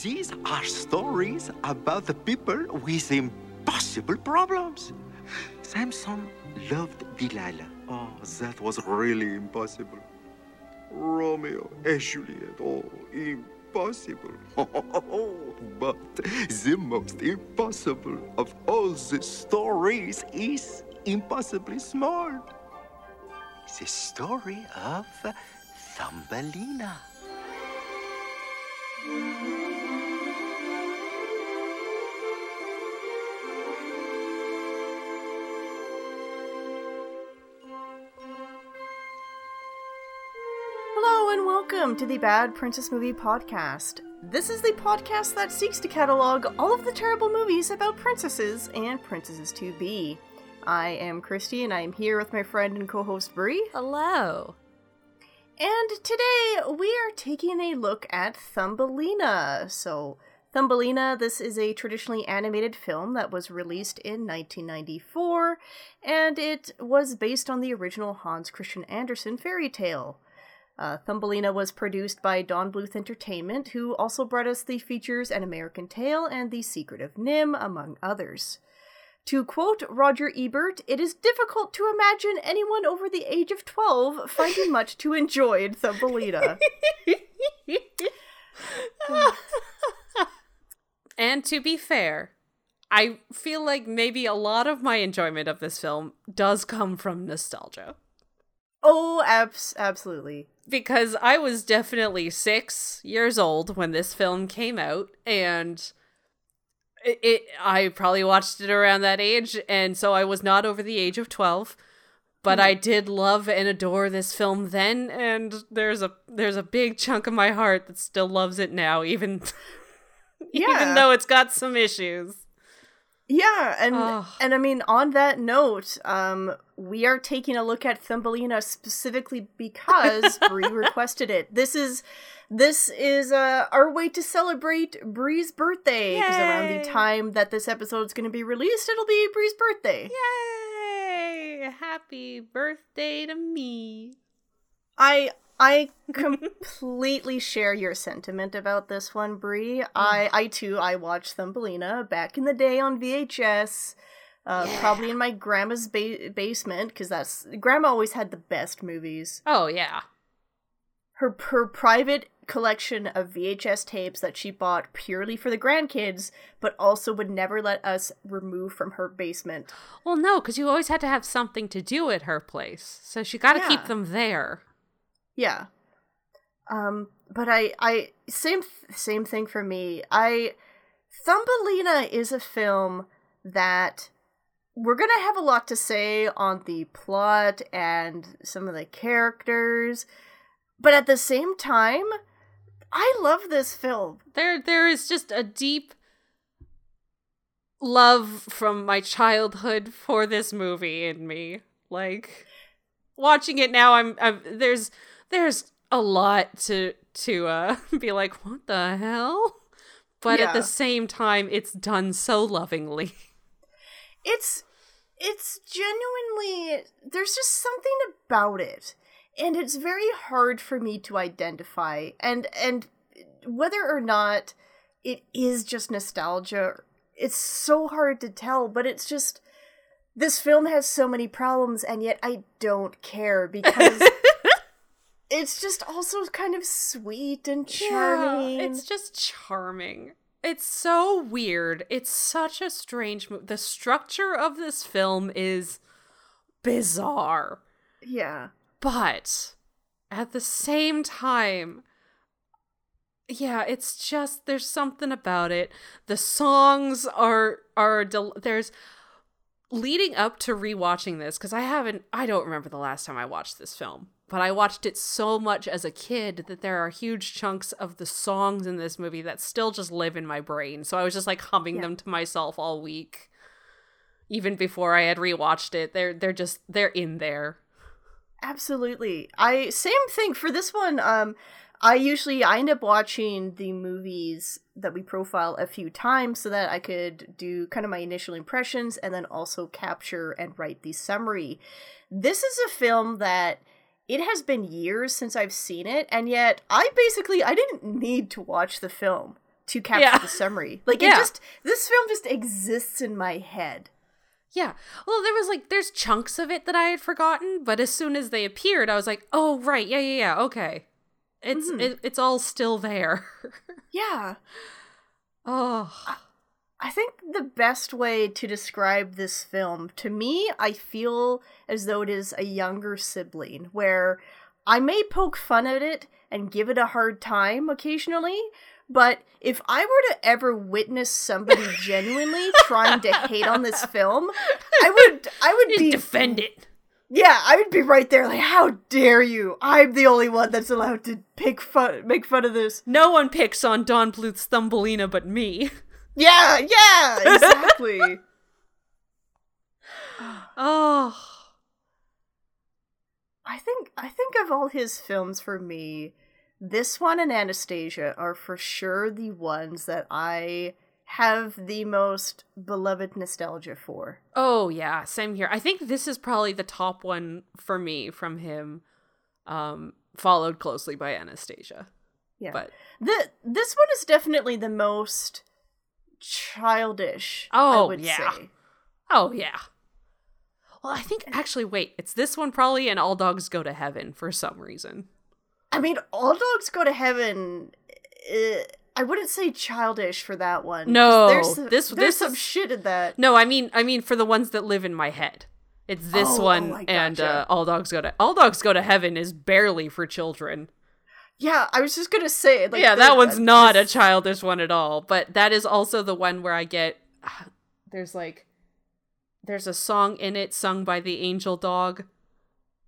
These are stories about the people with impossible problems. Samson loved Delilah. Oh, that was really impossible. Romeo and Juliet. Oh, impossible. but the most impossible of all the stories is impossibly small. The story of Thumbelina. Welcome to the Bad Princess Movie Podcast. This is the podcast that seeks to catalog all of the terrible movies about princesses and princesses to be. I am Christy and I am here with my friend and co host Brie. Hello. And today we are taking a look at Thumbelina. So, Thumbelina, this is a traditionally animated film that was released in 1994, and it was based on the original Hans Christian Andersen fairy tale. Uh, Thumbelina was produced by Don Bluth Entertainment, who also brought us the features An American Tail and The Secret of NIMH, among others. To quote Roger Ebert, it is difficult to imagine anyone over the age of 12 finding much to enjoy in Thumbelina. and to be fair, I feel like maybe a lot of my enjoyment of this film does come from nostalgia. oh, abs- absolutely. Because I was definitely six years old when this film came out, and it, it I probably watched it around that age, and so I was not over the age of 12. But hmm. I did love and adore this film then, and there's a there's a big chunk of my heart that still loves it now, even Yeah. even though it's got some issues. Yeah, and Ugh. and I mean on that note, um we are taking a look at Thumbelina specifically because Brie requested it. This is this is uh our way to celebrate Brie's birthday because around the time that this episode is going to be released, it'll be Brie's birthday. Yay! Happy birthday to me. I I completely share your sentiment about this one, Brie. I I too I watched Thumbelina back in the day on VHS. Uh, Probably in my grandma's ba- basement because that's grandma always had the best movies. Oh yeah. Her her private collection of VHS tapes that she bought purely for the grandkids, but also would never let us remove from her basement. Well, no, because you always had to have something to do at her place, so she got to Yeah. keep them there. Yeah. Um, but I, I same same thing for me. I Thumbelina is a film that we're gonna have a lot to say on the plot and some of the characters, but at the same time, I love this film. There, there is just a deep love from my childhood for this movie in me. Like watching it now, I'm, I'm there's there's a lot to to uh be like, what the hell? But at the same time, it's done so lovingly. it's it's genuinely there's just something about it and it's very hard for me to identify and and whether or not it is just nostalgia it's so hard to tell but it's just this film has so many problems and yet I don't care because it's just also kind of sweet and charming Yeah, it's just charming. It's so weird. It's such a strange movie. The structure of this film is bizarre, yeah but at the same time, yeah, it's just there's something about it. The songs are are del- there's leading up to rewatching this because I haven't I don't remember the last time I watched this film, but I watched it so much as a kid that there are huge chunks of the songs in this movie that still just live in my brain. So I was just like humming Yeah. them to myself all week. Even before I had rewatched it, they're they're just they're in there. Absolutely. I same thing for this one. Um I usually I end up watching the movies that we profile a few times so that I could do kind of my initial impressions and then also capture and write the summary. This is a film that it has been years since I've seen it and yet I basically I didn't need to watch the film. to capture Yeah. the summary. Like Yeah. it just this film just exists in my head. Yeah. Well, there was like there's chunks of it that I had forgotten, but as soon as they appeared, I was like, "Oh, right. Yeah, yeah, yeah. Okay." It's Mhm. it, it's all still there. Yeah. oh. I think the best way to describe this film, to me, I feel as though it is a younger sibling, where I may poke fun at it and give it a hard time occasionally, but if I were to ever witness somebody genuinely trying to hate on this film, I would I would be defend it. Yeah, I would be right there like how dare you? I'm the only one that's allowed to pick fun make fun of this. No one picks on Don Bluth's Thumbelina but me. Yeah, yeah, exactly. Oh. I think I think of all his films for me, this one and Anastasia are for sure the ones that I have the most beloved nostalgia for. Oh yeah, same here. I think this is probably the top one for me from him. Um followed closely by Anastasia. Yeah. But The this one is definitely the most childish, I Oh, would yeah. say. oh yeah. Well, I think actually wait, it's this one probably and All Dogs Go to Heaven for some reason. I mean, All Dogs Go to Heaven. Uh, I wouldn't say childish for that one. No, there's some, this- there's this some is- shit in that. No, I mean I mean for the ones that live in my head. It's this Oh, one oh, and uh, All Dogs Go to All Dogs Go to Heaven is barely for children. Yeah, I was just gonna say. Like, yeah, that one's uh, not a childish one at all. But that is also the one where I get there's like there's a song in it sung by the angel dog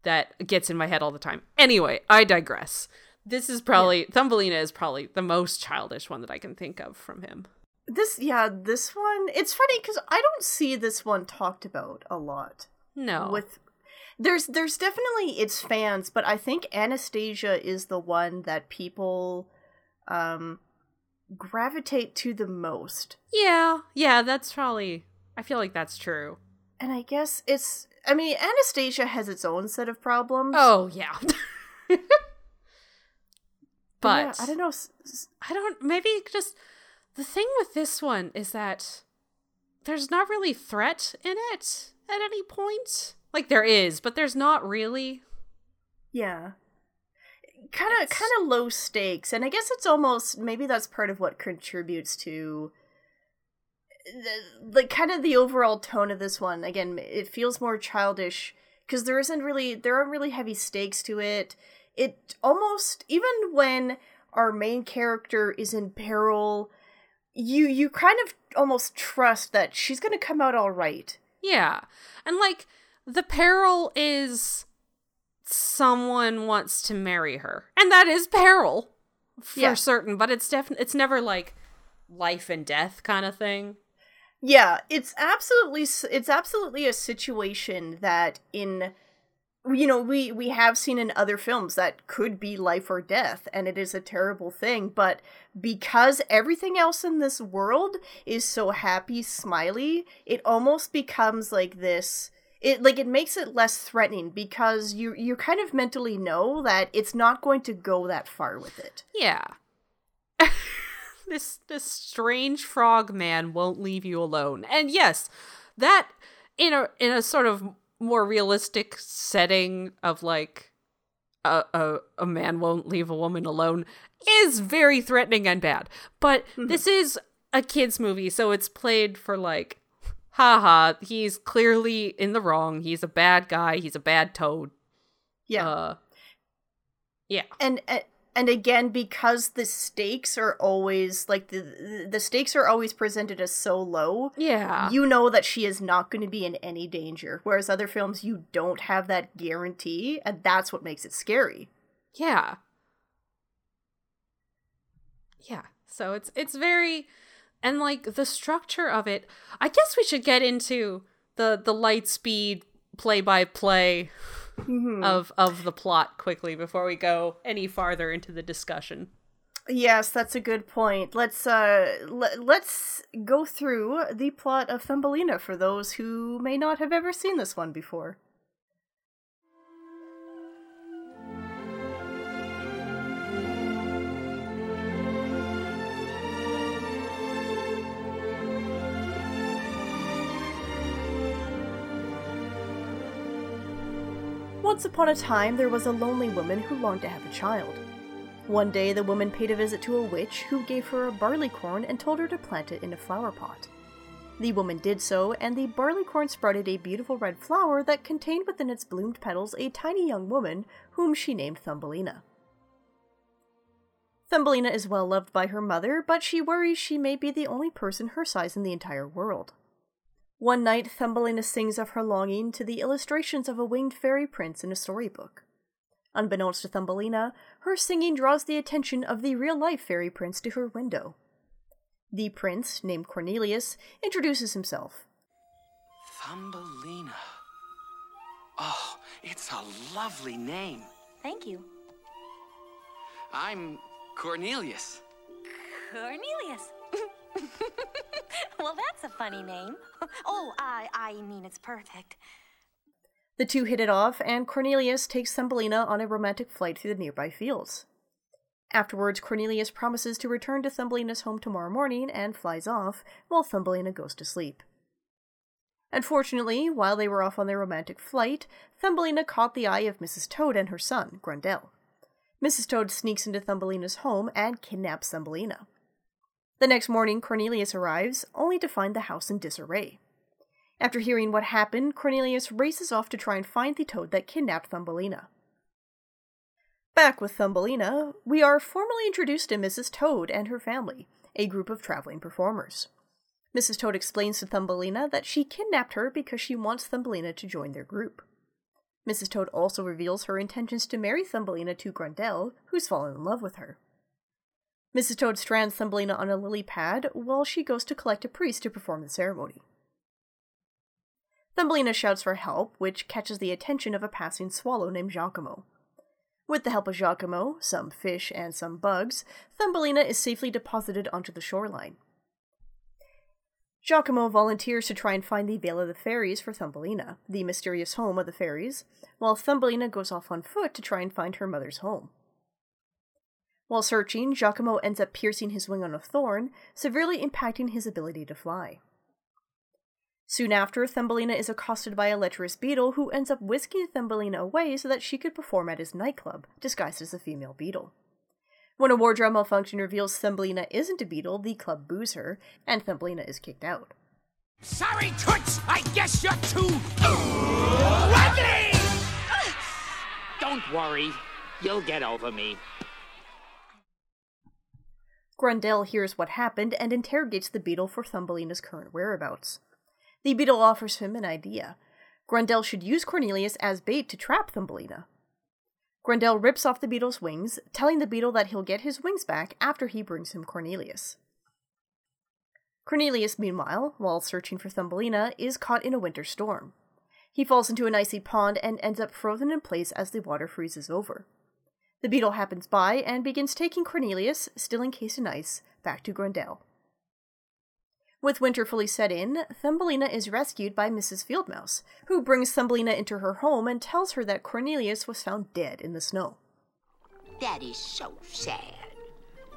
that gets in my head all the time. Anyway, I digress. This is probably Thumbelina is probably the most childish one that I can think of from him. This, yeah, this one. It's funny because I don't see this one talked about a lot. No. With there's there's definitely its fans, but I think Anastasia is the one that people um gravitate to the most. yeah, yeah, that's probably I feel like that's true. And I guess it's I mean, Anastasia has its own set of problems. Oh yeah. but but yeah, I don't know. I don't maybe just the thing with this one is that there's not really threat in it at any point. Like there is, but there's not really. Yeah. Kind of kind of low stakes and I guess it's almost maybe that's part of what contributes to the, like kind of the overall tone of this one. Again, it feels more childish because there isn't really there aren't really heavy stakes to it. It almost even when our main character is in peril, you you kind of almost trust that she's going to come out all right. Yeah. And like the peril is someone wants to marry her. And that is peril for Yeah. certain, but it's definitely it's never like life and death kind of thing. Yeah, it's absolutely it's absolutely a situation that in you know, we we have seen in other films that could be life or death and it is a terrible thing, but because everything else in this world is so happy, smiley, it almost becomes like this it like it makes it less threatening because you you kind of mentally know that it's not going to go that far with it. Yeah. this this strange frog man won't leave you alone. And yes, that in a in a sort of more realistic setting of like a a, a man won't leave a woman alone is very threatening and bad. But mm-hmm. this is a kids movie, so it's played for like haha, he's clearly in the wrong. He's a bad guy. He's a bad toad. Yeah. Uh yeah. and and- and again because the stakes are always like the the stakes are always presented as so low Yeah. you know that she is not going to be in any danger whereas other films you don't have that guarantee and that's what makes it scary Yeah. Yeah. So it's it's very and like the structure of it, I guess we should get into the the light speed play by play of of the plot quickly before we go any farther into the discussion. yes that's a good point. Let's uh le- let's go through the plot of thumbelina for those who may not have ever seen this one before Once upon a time, there was a lonely woman who longed to have a child. One day, the woman paid a visit to a witch who gave her a barleycorn and told her to plant it in a flower pot. The woman did so, and the barleycorn sprouted a beautiful red flower that contained within its bloomed petals a tiny young woman whom she named Thumbelina. Thumbelina is well loved by her mother, but she worries she may be the only person her size in the entire world. One night, Thumbelina sings of her longing to the illustrations of a winged fairy prince in a storybook. Unbeknownst to Thumbelina, her singing draws the attention of the real life fairy prince to her window. The prince, named Cornelius, introduces himself. Thumbelina. Oh, it's a lovely name. Thank you. I'm Cornelius. Cornelius. well, that's a funny name. Oh, I I mean it's perfect. The two hit it off, and Cornelius takes Thumbelina on a romantic flight through the nearby fields. Afterwards, Cornelius promises to return to Thumbelina's home tomorrow morning and flies off, while Thumbelina goes to sleep. Unfortunately, while they were off on their romantic flight, Thumbelina caught the eye of Mrs. Toad and her son, Grendel. Mrs. Toad sneaks into Thumbelina's home and kidnaps Thumbelina. The next morning, Cornelius arrives, only to find the house in disarray. After hearing what happened, Cornelius races off to try and find the toad that kidnapped Thumbelina. Back with Thumbelina, we are formally introduced to Mrs. Toad and her family, a group of traveling performers. Mrs. Toad explains to Thumbelina that she kidnapped her because she wants Thumbelina to join their group. Mrs. Toad also reveals her intentions to marry Thumbelina to Grendel, who's fallen in love with her. Mrs. Toad strands Thumbelina on a lily pad while she goes to collect a priest to perform the ceremony. Thumbelina shouts for help, which catches the attention of a passing swallow named Giacomo. With the help of Giacomo, some fish, and some bugs, Thumbelina is safely deposited onto the shoreline. Giacomo volunteers to try and find the Vale of the Fairies for Thumbelina, the mysterious home of the fairies, while Thumbelina goes off on foot to try and find her mother's home. While searching, Giacomo ends up piercing his wing on a thorn, severely impacting his ability to fly. Soon after, Thumbelina is accosted by a lecherous beetle who ends up whisking Thumbelina away so that she could perform at his nightclub, disguised as a female beetle. When a wardrobe malfunction reveals Thumbelina isn't a beetle, the club boos her, and Thumbelina is kicked out. Sorry, Toots! I guess you're too... ugly! Don't worry. You'll get over me. Grendel hears what happened and interrogates the beetle for Thumbelina's current whereabouts. The beetle offers him an idea. Grendel should use Cornelius as bait to trap Thumbelina. Grendel rips off the beetle's wings, telling the beetle that he'll get his wings back after he brings him Cornelius. Cornelius, meanwhile, while searching for Thumbelina, is caught in a winter storm. He falls into an icy pond and ends up frozen in place as the water freezes over. The beetle happens by and begins taking Cornelius, still encased in ice, back to Grendel. With winter fully set in, Thumbelina is rescued by Mrs. Fieldmouse, who brings Thumbelina into her home and tells her that Cornelius was found dead in the snow. That is so sad.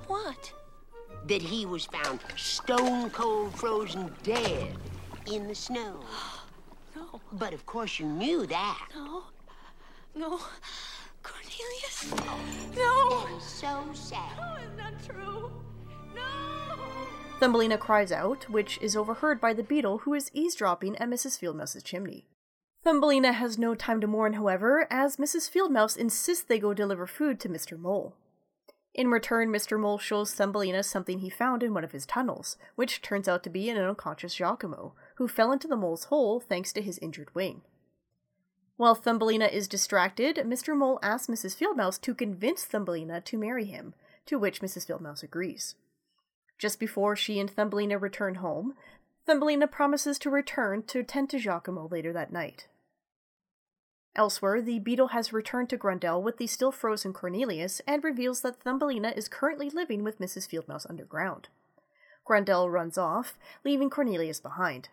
What? That he was found stone cold frozen dead in the snow. No, But of course you knew that. no, no. Cornelius? No! That is so sad. No, it's not true. No! Thumbelina cries out, which is overheard by the beetle who is eavesdropping at Mrs. Fieldmouse's chimney. Thumbelina has no time to mourn, however, as Mrs. Fieldmouse insists they go deliver food to Mr. Mole. In return, Mr. Mole shows Thumbelina something he found in one of his tunnels, which turns out to be an unconscious Giacomo, who fell into the mole's hole thanks to his injured wing. While Thumbelina is distracted, Mr. Mole asks Mrs. Fieldmouse to convince Thumbelina to marry him, to which Mrs. Fieldmouse agrees. Just before she and Thumbelina return home, Thumbelina promises to return to tend to Giacomo later that night. Elsewhere, the beetle has returned to Grendel with the still frozen Cornelius and reveals that Thumbelina is currently living with Mrs. Fieldmouse underground. Grendel runs off, leaving Cornelius behind.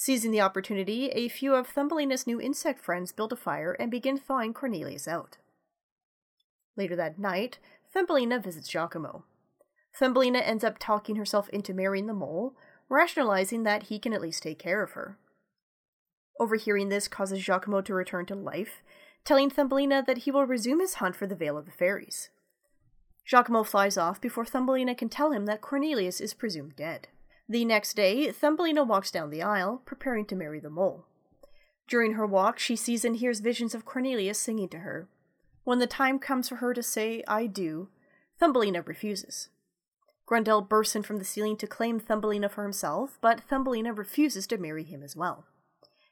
Seizing the opportunity, a few of Thumbelina's new insect friends build a fire and begin thawing Cornelius out. Later that night, Thumbelina visits Giacomo. Thumbelina ends up talking herself into marrying the mole, rationalizing that he can at least take care of her. Overhearing this causes Giacomo to return to life, telling Thumbelina that he will resume his hunt for the Vale of the Fairies. Giacomo flies off before Thumbelina can tell him that Cornelius is presumed dead. The next day, Thumbelina walks down the aisle, preparing to marry the mole. During her walk, she sees and hears visions of Cornelius singing to her. When the time comes for her to say, I do, Thumbelina refuses. Grendel bursts in from the ceiling to claim Thumbelina for himself, but Thumbelina refuses to marry him as well.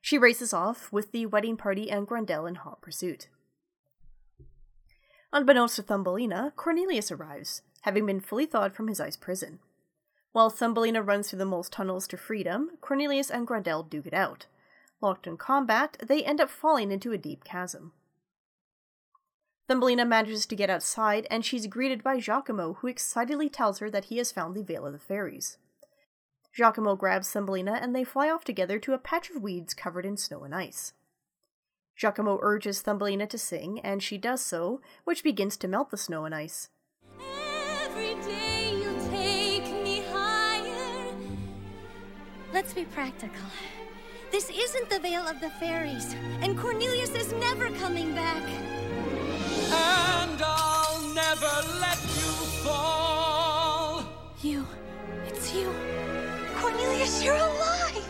She races off, with the wedding party and Grendel in hot pursuit. Unbeknownst to Thumbelina, Cornelius arrives, having been fully thawed from his ice prison. While Thumbelina runs through the mole's tunnels to freedom, Cornelius and Grendel duke it out. Locked in combat, they end up falling into a deep chasm. Thumbelina manages to get outside, and she's greeted by Giacomo, who excitedly tells her that he has found the Vale of the Fairies. Giacomo grabs Thumbelina, and they fly off together to a patch of weeds covered in snow and ice. Giacomo urges Thumbelina to sing, and she does so, which begins to melt the snow and ice. Let's be practical. This isn't the Vale of the Fairies, and Cornelius is never coming back. And I'll never let you fall. You. It's you. Cornelius, you're alive!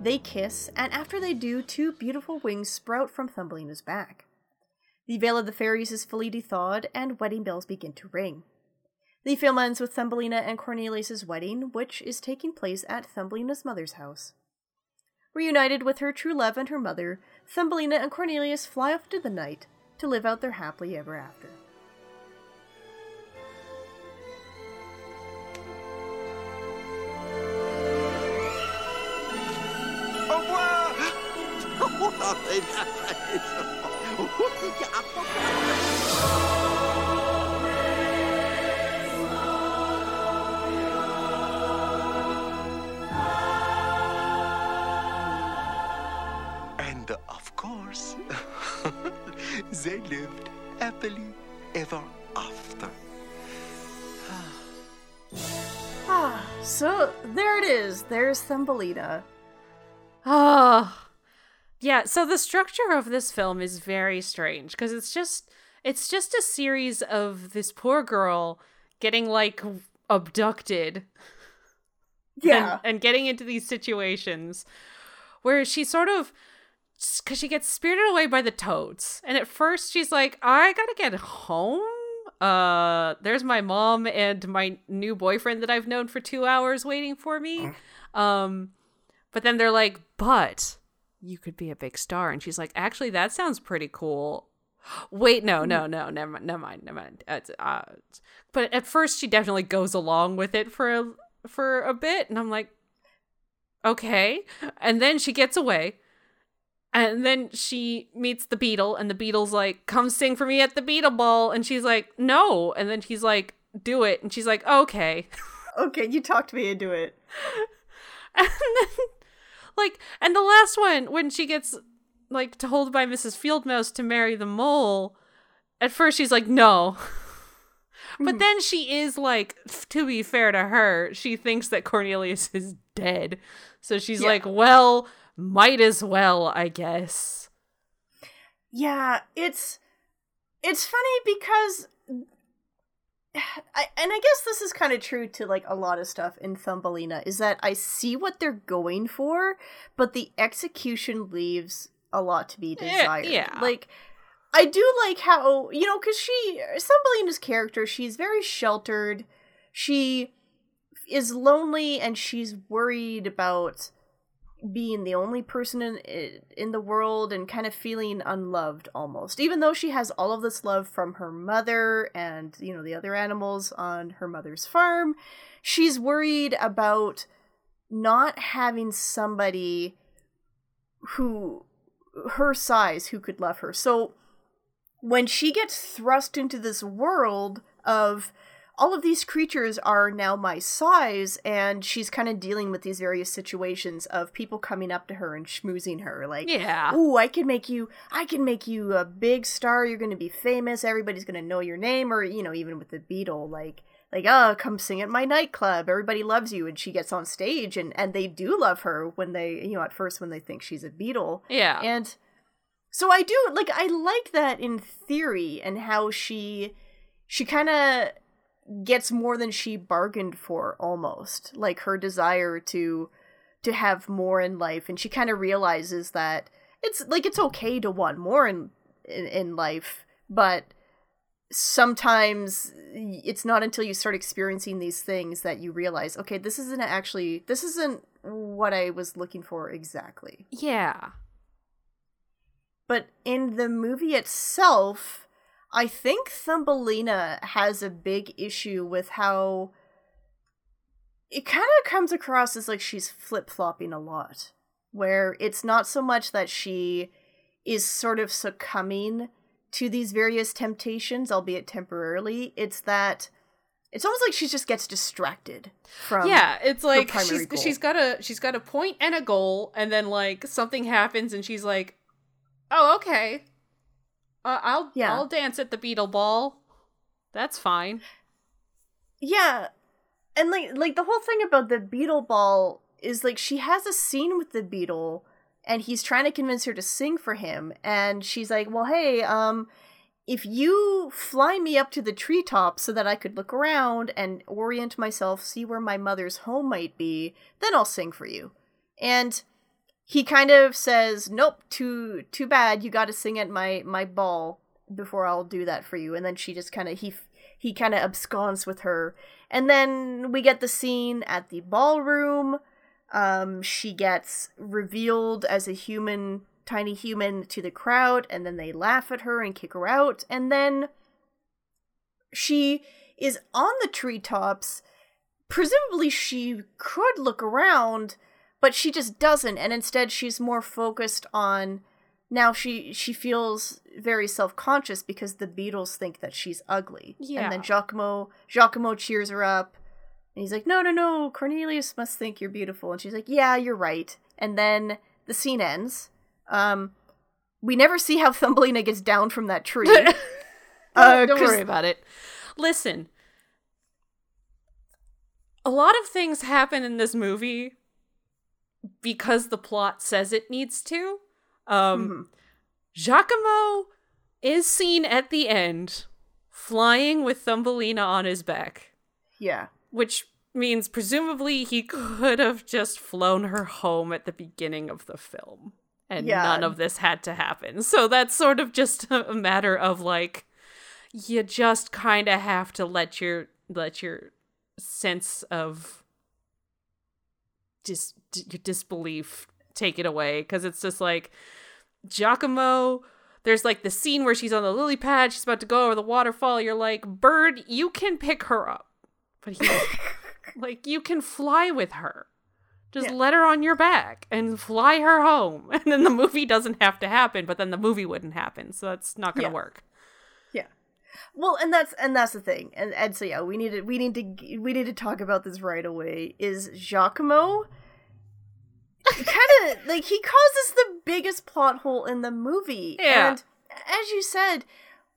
They kiss, and after they do, two beautiful wings sprout from Thumbelina's back. The Vale of the Fairies is fully thawed, and wedding bells begin to ring. The film ends with Thumbelina and Cornelius's wedding, which is taking place at Thumbelina's mother's house. Reunited with her true love and her mother, Thumbelina and Cornelius fly off to the night to live out their happily ever after. Au revoir! they lived happily ever after. Ah, so there it is. There's Thumbelina. Oh. Yeah, so the structure of this film is very strange because it's just it's just a series of this poor girl getting like abducted Yeah. and, and getting into these situations where she sort of because she gets spirited away by the toads. And at first she's like i gotta get home? Uh there's my mom and my new boyfriend that i've known for two hours waiting for me. Um but then they're like but you could be a big star. And she's like actually that sounds pretty cool. Wait no no no never mind never mind never mind. Uh, uh, but at first she definitely goes along with it for a, for a bit. And i'm like okay. And then she gets away and then she meets the beetle and the beetle's like come sing for me at the beetle ball. And she's like no. And then he's like do it. And she's like okay. Okay, you talked me into it. and then like and the last one when she gets like told by mrs fieldmouse to marry the mole at first she's like no. But hmm. then she is like to be fair to her she thinks that cornelius is dead. So she's Yeah. like well might as well i guess Yeah, it's it's funny because I, and I guess this is kind of true to like a lot of stuff in Thumbelina is that I see what they're going for, but the execution leaves a lot to be eh, desired. yeah. Like I do like how you know cuz she Thumbelina's character, she's very sheltered. She is lonely and she's worried about being the only person in in the world and kind of feeling unloved almost even though she has all of this love from her mother and you know the other animals on her mother's farm she's worried about not having somebody who her size who could love her. So when she gets thrust into this world of all of these creatures are now my size and she's kind of dealing with these various situations of people coming up to her and schmoozing her like Yeah. ooh i can make you i can make you a big star you're going to be famous everybody's going to know your name or you know even with the beetle like like oh come sing at my nightclub everybody loves you and she gets on stage and and they do love her when they you know at first when they think she's a beetle yeah and So I do like I like that in theory and how she she kind of gets more than she bargained for almost. Like her desire to to have more in life and she kind of realizes that it's like it's okay to want more in, in in life, but sometimes it's not until you start experiencing these things that you realize, okay, this isn't actually this isn't what I was looking for exactly. Yeah. But in the movie itself, I think Thumbelina has a big issue with how it kind of comes across as like she's flip flopping a lot, where it's not so much that she is sort of succumbing to these various temptations, albeit temporarily. It's that it's almost like she just gets distracted from yeah it's like she's goal. she's got a she's got a point and a goal and then like something happens and she's like oh okay uh, i'll Yeah. i'll dance at the beetle ball that's fine Yeah. And like like the whole thing about the beetle ball is like she has a scene with the beetle and he's trying to convince her to sing for him and she's like, "Well, hey, um if you fly me up to the treetop so that I could look around and orient myself, see where my mother's home might be, then I'll sing for you." And he kind of says, "Nope, too too bad. You got to sing at my my ball before I'll do that for you." And then she just kind of he he kind of absconds with her. And then we get the scene at the ballroom. Um, she gets revealed as a human, tiny human to the crowd, and then they laugh at her and kick her out. And then she is on the treetops. Presumably, she could look around, but she just doesn't. And instead, she's more focused on now she she feels very self-conscious because the beetles think that she's ugly. Yeah. and then giacomo giacomo cheers her up and he's like no no no cornelius must think you're beautiful. And she's like yeah you're right. And then the scene ends. Um we never see how thumbelina gets down from that tree. Uh, don't worry about it. Listen a lot of things happen in this movie because the plot says it needs to um Mhm. Giacomo is seen at the end flying with Thumbelina on his back, yeah which means presumably he could have just flown her home at the beginning of the film. And Yeah. none of this had to happen. So that's sort of just a matter of like you just kind of have to let your let your sense of dis your disbelief take it away because it's just like Giacomo. There's like the scene where she's on the lily pad, she's about to go over the waterfall. You're like, Bird, you can pick her up, but he, like, you can fly with her. Just Yeah. let her on your back and fly her home, and then the movie doesn't have to happen. But then the movie wouldn't happen, so that's not gonna Yeah. work. Well, and that's and that's the thing. And and so yeah, we need to we need to we need to talk about this right away. Is Giacomo kind of like he causes the biggest plot hole in the movie. Yeah. And as you said,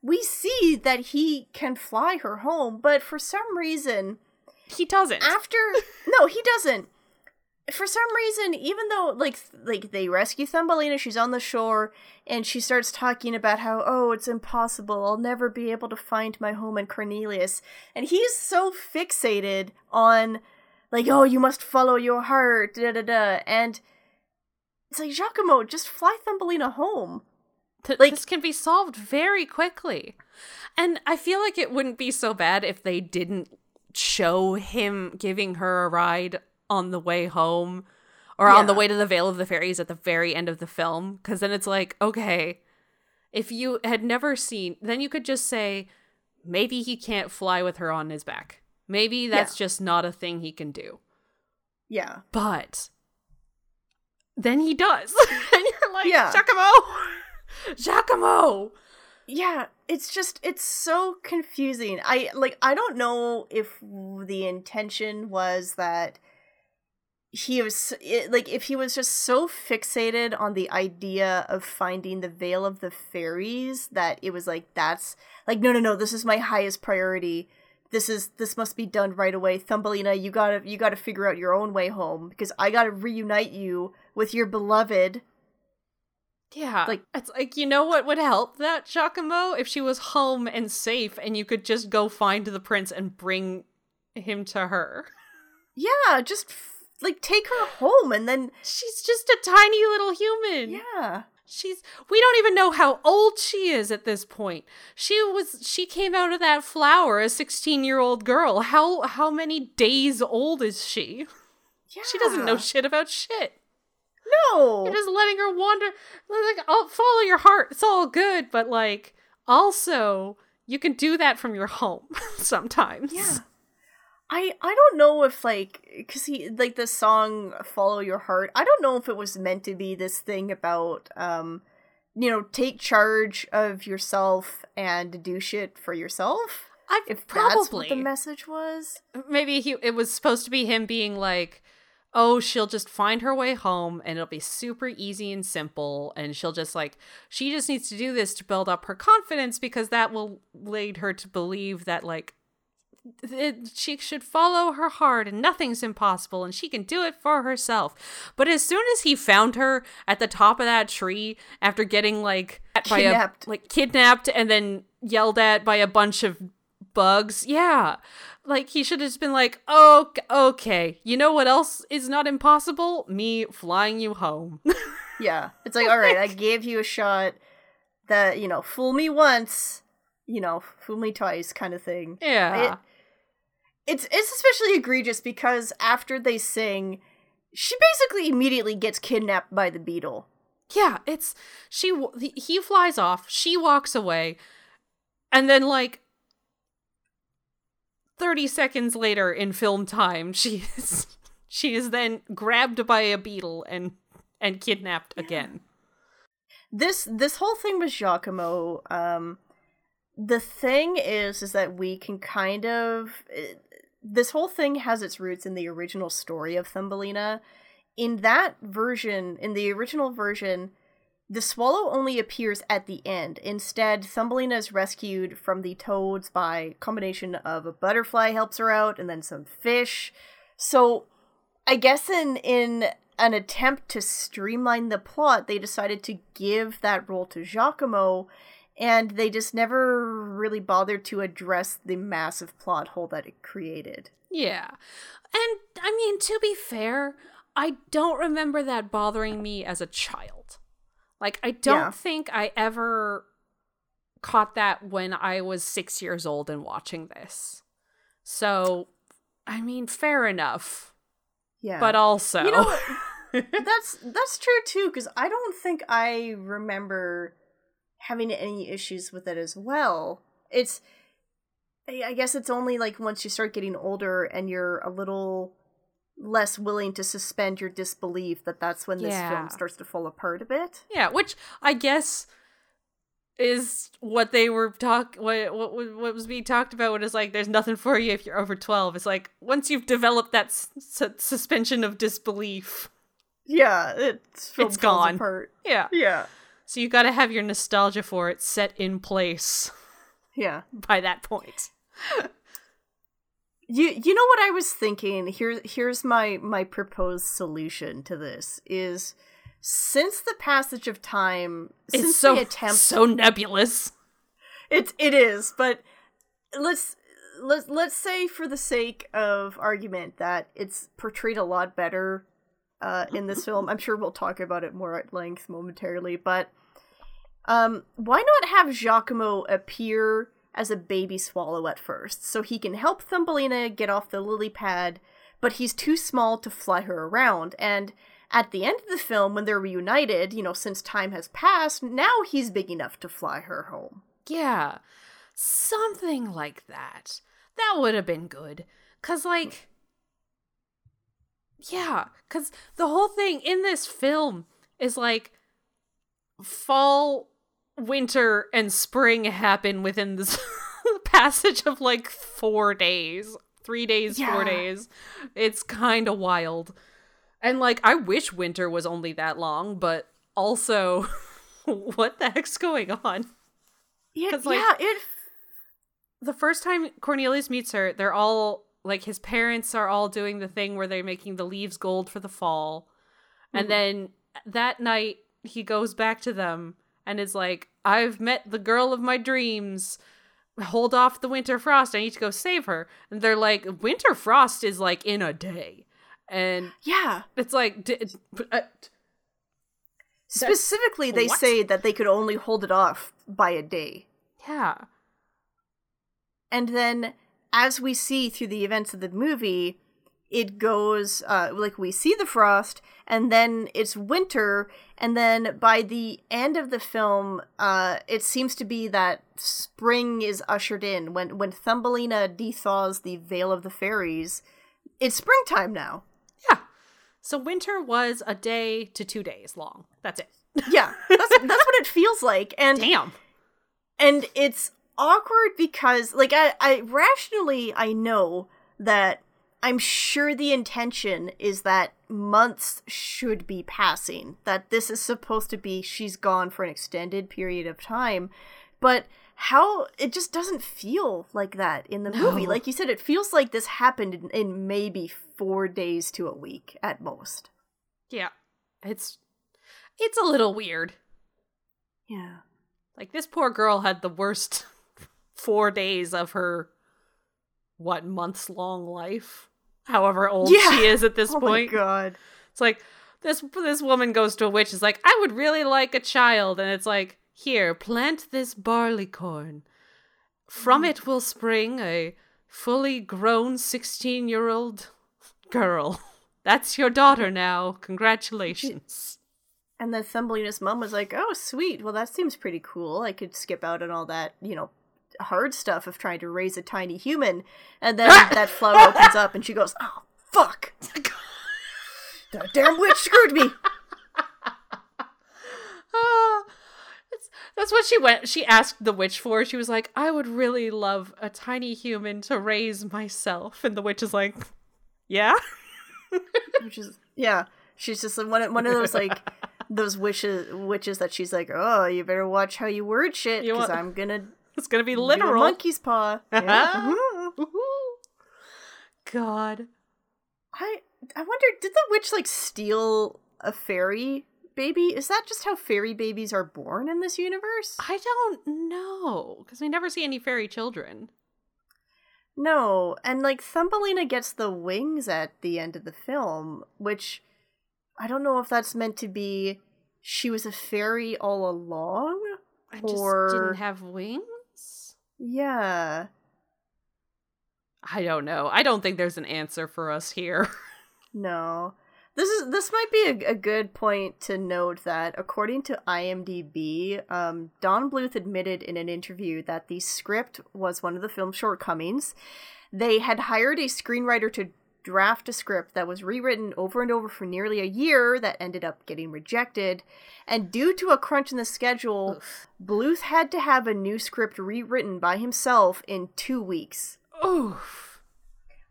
we see that he can fly her home, but for some reason He doesn't. after no he doesn't for some reason even though like like they rescue thumbelina she's on the shore and she starts talking about how oh it's impossible. I'll never be able to find my home in cornelius. And he's so fixated on like oh you must follow your heart da da da. And it's like giacomo just fly thumbelina home. Th- Like- this can be solved very quickly. And I feel like it wouldn't be so bad if they didn't show him giving her a ride on the way home or on the way to the Vale of the Fairies at the very end of the film. Because then it's like, okay, if you had never seen, then you could just say, maybe he can't fly with her on his back. Maybe that's just not a thing he can do. yeah But then he does. and you're like, Yeah. Giacomo! Giacomo! yeah it's just it's so confusing i like i don't know if the intention was that he was it, like if he was just so fixated on the idea of finding the vale of the fairies that it was like that's like no no no this is my highest priority this is this must be done right away thumbelina you gotta you gotta figure out your own way home because i gotta reunite you with your beloved Yeah. Like- it's like you know what would help that Giacomo if she was home and safe and you could just go find the prince and bring him to her. Yeah, just like take her home and then She's just a tiny little human. yeah. She's we don't even know how old she is at this point. She was she came out of that flower a 16-year-old girl. How how many days old is she? Yeah. She doesn't know shit about shit. No. You're just letting her wander. Like, I'll follow your heart. It's all good, but like, also, you can do that from your home sometimes. Yeah. I I don't know if like cuz he like the song follow your heart. I don't know if it was meant to be this thing about um you know, take charge of yourself and do shit for yourself. I If probably that's what the message was. maybe he it was supposed to be him being like, oh, she'll just find her way home and it'll be super easy and simple, and she'll just like she just needs to do this to build up her confidence because that will lead her to believe that like it, she should follow her heart and nothing's impossible and she can do it for herself. But as soon as he found her at the top of that tree after getting like by Kidnapped. a like kidnapped and then yelled at by a bunch of bugs, yeah. Like he should have just been like, "Oh, okay. You know what else is not impossible? Me flying you home." Yeah. It's like, all right, I gave you a shot that, you know, fool me once, you know, fool me twice kind of thing. yeah. It- it's it's especially egregious because after they sing, she basically immediately gets kidnapped by the beetle. Yeah, it's she he- flies off, she walks away, and then like 30 seconds later in film time, she is she is then grabbed by a beetle and and kidnapped again. This this whole thing with Giacomo, um, the thing is, is that we can kind of this whole thing has its roots in the original story of Thumbelina. In that version, in the original version, the swallow only appears at the end. Instead, Thumbelina is rescued from the toads by a combination of a butterfly helps her out and then some fish. So I guess in in an attempt to streamline the plot, they decided to give that role to Giacomo, and they just never really bothered to address the massive plot hole that it created. Yeah. And I mean, to be fair, I don't remember that bothering me as a child. Like, I don't Yeah. think I ever caught that when I was six years old and watching this. So, I mean, fair enough. Yeah, But also, You know, that's that's true too because I don't think I remember having any issues with it as well. It's I guess it's only like once you start getting older and you're a little less willing to suspend your disbelief that that's when this Yeah. film starts to fall apart a bit. yeah, which I guess is what they were talk what what was- what was being talked about when it's like there's nothing for you if you're over 12 it's like once you've developed that s- s- suspension of disbelief Yeah, it's It's gone. apart. yeah Yeah, So you got to have your nostalgia for it set in place yeah. by that point. You you know what I was thinking? Here here's my my proposed solution to this is since the passage of time since It's so the attempt so nebulous. It it is, but let's let's let's say for the sake of argument that it's portrayed a lot better uh, in this film. I'm sure we'll talk about it more at length momentarily, but um, why not have Giacomo appear as a baby swallow at first, so he can help Thumbelina get off the lily pad, but he's too small to fly her around, and at the end of the film, when they're reunited, you know, since time has passed, now he's big enough to fly her home. Yeah. Something like that. That would have been good. Cuz like Yeah, cuz the whole thing in this film is like fall, winter and spring happen within this passage of like 4 days. 3 days, 4 days. It's kind of wild. And like I wish winter was only that long, but also what the heck's going on? Yeah, like- yeah, it. the first time Cornelius meets her, they're all like his parents are all doing the thing where they're making the leaves gold for the fall. And mm. then that night he goes back to them and is like, I've met the girl of my dreams. Hold off the winter frost. I need to go save her. And they're like, winter frost is like in a day. And Yeah. it's like, d- uh, Specifically, they What? say that they could only hold it off by a day. yeah. And then, as we see through the events of the movie, it goes uh, like we see the frost, and then it's winter, and then by the end of the film, uh, it seems to be that spring is ushered in when when Thumbelina dethaws the Vale of the Fairies. It's springtime now. Yeah. So winter was a day to two days long. That's it. Yeah, that's that's what it feels like, and Damn. and it's awkward because like I, I rationally i know that i'm sure the intention is that months should be passing that this is supposed to be she's gone for an extended period of time but how it just doesn't feel like that in the movie. Like you said it feels like this happened in, in maybe four days to a week at most. Yeah. It's it's a little weird. yeah. Like this poor girl had the worst four days of her what months long life, however old Yeah. she is at this oh point. god It's like this this woman goes to a witch. Is like, I would really like a child, and it's like, here, plant this barley corn. From mm. it will spring a fully grown sixteen year old girl. That's your daughter now. Congratulations. And then Thumbelina's mom was like, "Oh, sweet. Well, that seems pretty cool. I could skip out on all that, you know, hard stuff of trying to raise a tiny human." And then that flower opens up, and she goes, "Oh, fuck! the damn witch screwed me." It's, that's what she went. She asked the witch for. She was like, "I would really love a tiny human to raise myself," and the witch is like, "Yeah." Which is, yeah, she's just one of, one of those like those wishes witches that she's like, "Oh, you better watch how you word shit because want- I'm gonna It's gonna be literal. monkey's paw." Yeah. God. I I wonder, did the witch like steal a fairy baby? Is that just how fairy babies are born in this universe? I don't know because we never see any fairy children. No, and like Thumbelina gets the wings at the end of the film, which I don't know if that's meant to be she was a fairy all along. I just Or- didn't have wings. Yeah. I don't know. I don't think there's an answer for us here. No. This is this might be a, a good point to note that according to IMDb, um, Don Bluth admitted in an interview that the script was one of the film's shortcomings. They had hired a screenwriter to draft a script that was rewritten over and over for nearly a year that ended up getting rejected. And due to a crunch in the schedule, Bluth had to have a new script rewritten by himself in two weeks. Oof.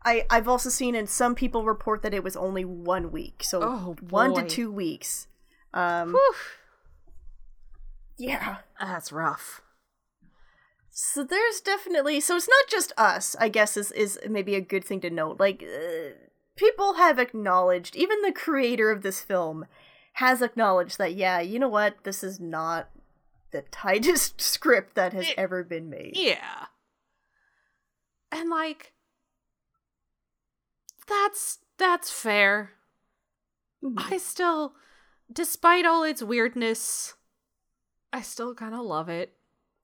I, I've also seen and some people report that it was only one week. So Oh, one to two weeks. Um Whew. yeah. That's rough. So there's definitely so it's not just us, I guess is is maybe a good thing to note. Like uh, people have acknowledged, even the creator of this film has acknowledged that yeah, you know what? This is not the tightest script that has Eh, ever been made. Yeah. And like that's that's fair. I still despite all its weirdness, I still kind of love it.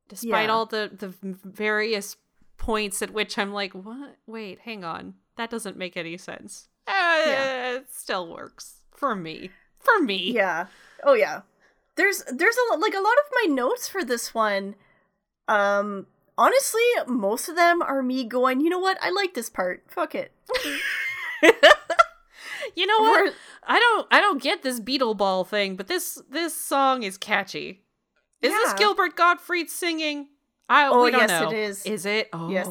Despite Yeah. all the the various points at which I'm like, "What? Wait, hang on. That doesn't make any sense." Uh, Yeah. It still works for me. For me. Yeah. Oh yeah. There's there's a like a lot of my notes for this one. Um honestly, most of them are me going, "You know what? I like this part. Fuck it." you know what? We're- I don't I don't get this Beetle Ball thing, but this this song is catchy. Is this Gilbert Gottfried singing? I Oh, we don't yes, know. it is. Is it? Oh, Yes.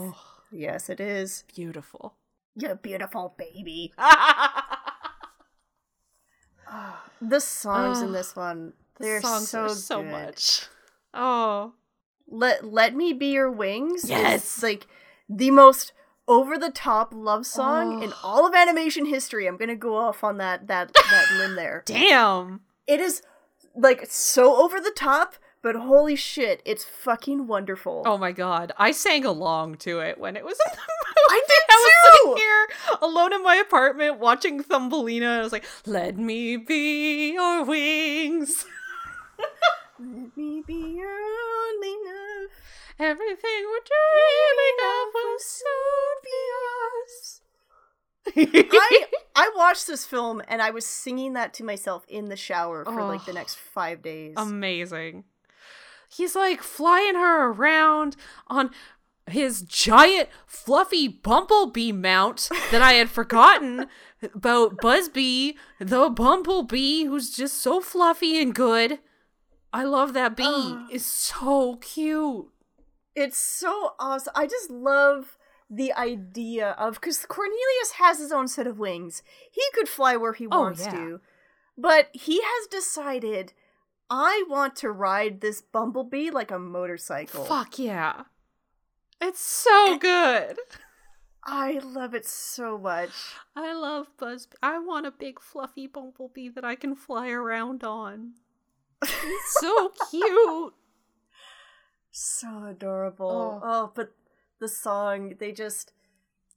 Yes, it is. beautiful. You're beautiful baby. The songs in Oh, this one, The they're songs so so good. much. Oh, Let Let Me Be Your Wings. Yes. like the most over the top love song in Oh. all of animation history. I'm gonna go off on that that that limb there. damn. It is like so over the top, but holy shit, it's fucking wonderful. Oh my god, I sang along to it when it was in the movie. I did I was too! sitting here alone in my apartment watching Thumbelina, and I was like, "Let me be your wings." Let me be your only love. Everything we're dreaming of will soon be ours. I I watched this film and I was singing that to myself in the shower for like the Oh. next five days. amazing. He's like flying her around on his giant fluffy bumblebee mount that I had forgotten about Buzzby, the bumblebee who's just so fluffy and good. I love that bee. Oh. It's so cute. It's so awesome. I just love the idea of because Cornelius has his own set of wings. He could fly where he Oh, wants yeah. to, but he has decided I want to ride this bumblebee like a motorcycle. Fuck yeah. It's so eh. good. I love it so much. I love Buzz. I want a big fluffy bumblebee that I can fly around on. It's so cute. So adorable. Oh. oh. but the song, they just